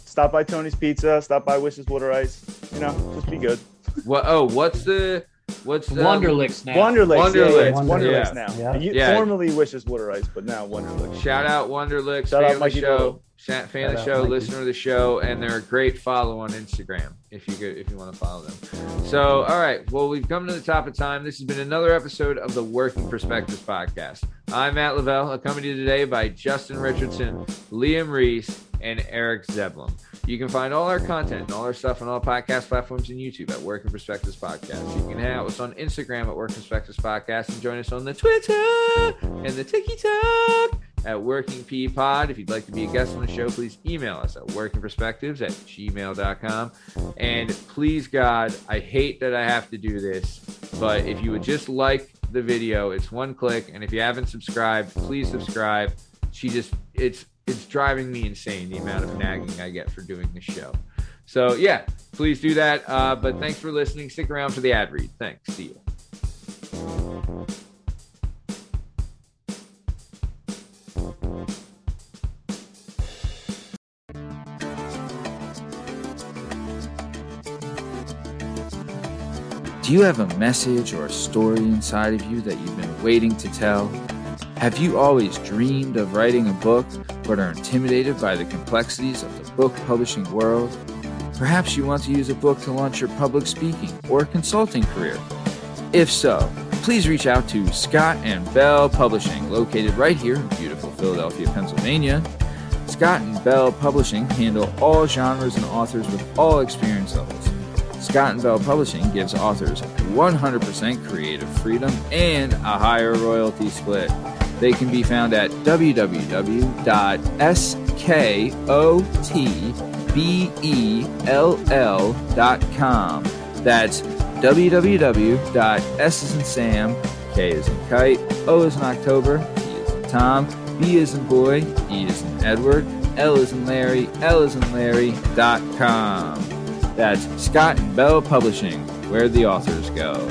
stop by Tony's Pizza. Stop by Wishes Water Ice. You know, just be good. What oh, what's the what's the Wonderlicks now. Wonderlicks, Wonderlicks, yeah, yeah, Wonderlicks, Wonderlicks now. yeah. You- Yeah. Formerly Wishes Water Ice, but now Wonderlicks. Shout out Wonderlicks, Shout fan out of the Mikey show, Doyle. Sha- fan of the show, Mikey. listener of the show, and they're a great follow on Instagram if you could, if you want to follow them. So, all right, well, we've come to the top of time. This has been another episode of the Working Perspectives podcast. I'm Matt Lavelle, accompanied today by Justin Richardson, Liam Reese, and Eric Zeblum. You can find all our content and all our stuff on all podcast platforms and YouTube at Working Perspectives Podcast. You can hang out with us on Instagram at Working Perspectives Podcast and join us on the Twitter and the TikTok at Working P Pod. If you'd like to be a guest on the show, please email us at workingperspectives at gmail.com. And please, God, I hate that I have to do this, but if you would just like the video, it's one click. And if you haven't subscribed, please subscribe. She just, it's, it's driving me insane the amount of nagging I get for doing the show. So, yeah, please do that. Uh, but thanks for listening. Stick around for the ad read. Thanks. See you. Do you have a message or a story inside of you that you've been waiting to tell? Have you always dreamed of writing a book but are intimidated by the complexities of the book publishing world? Perhaps you want to use a book to launch your public speaking or consulting career. If so, please reach out to Scott and Bell Publishing, located right here in beautiful Philadelphia, Pennsylvania. Scott and Bell Publishing handle all genres and authors with all experience levels. Scott and Bell Publishing gives authors 100% creative freedom and a higher royalty split. They can be found at www.skotbell.com. That's www.s is in Sam, K is in kite, O is in October, T is in Tom, B is in boy, E is in Edward, L is in Larry, L is in Larry.com. That's Scott and Bell Publishing, where the authors go.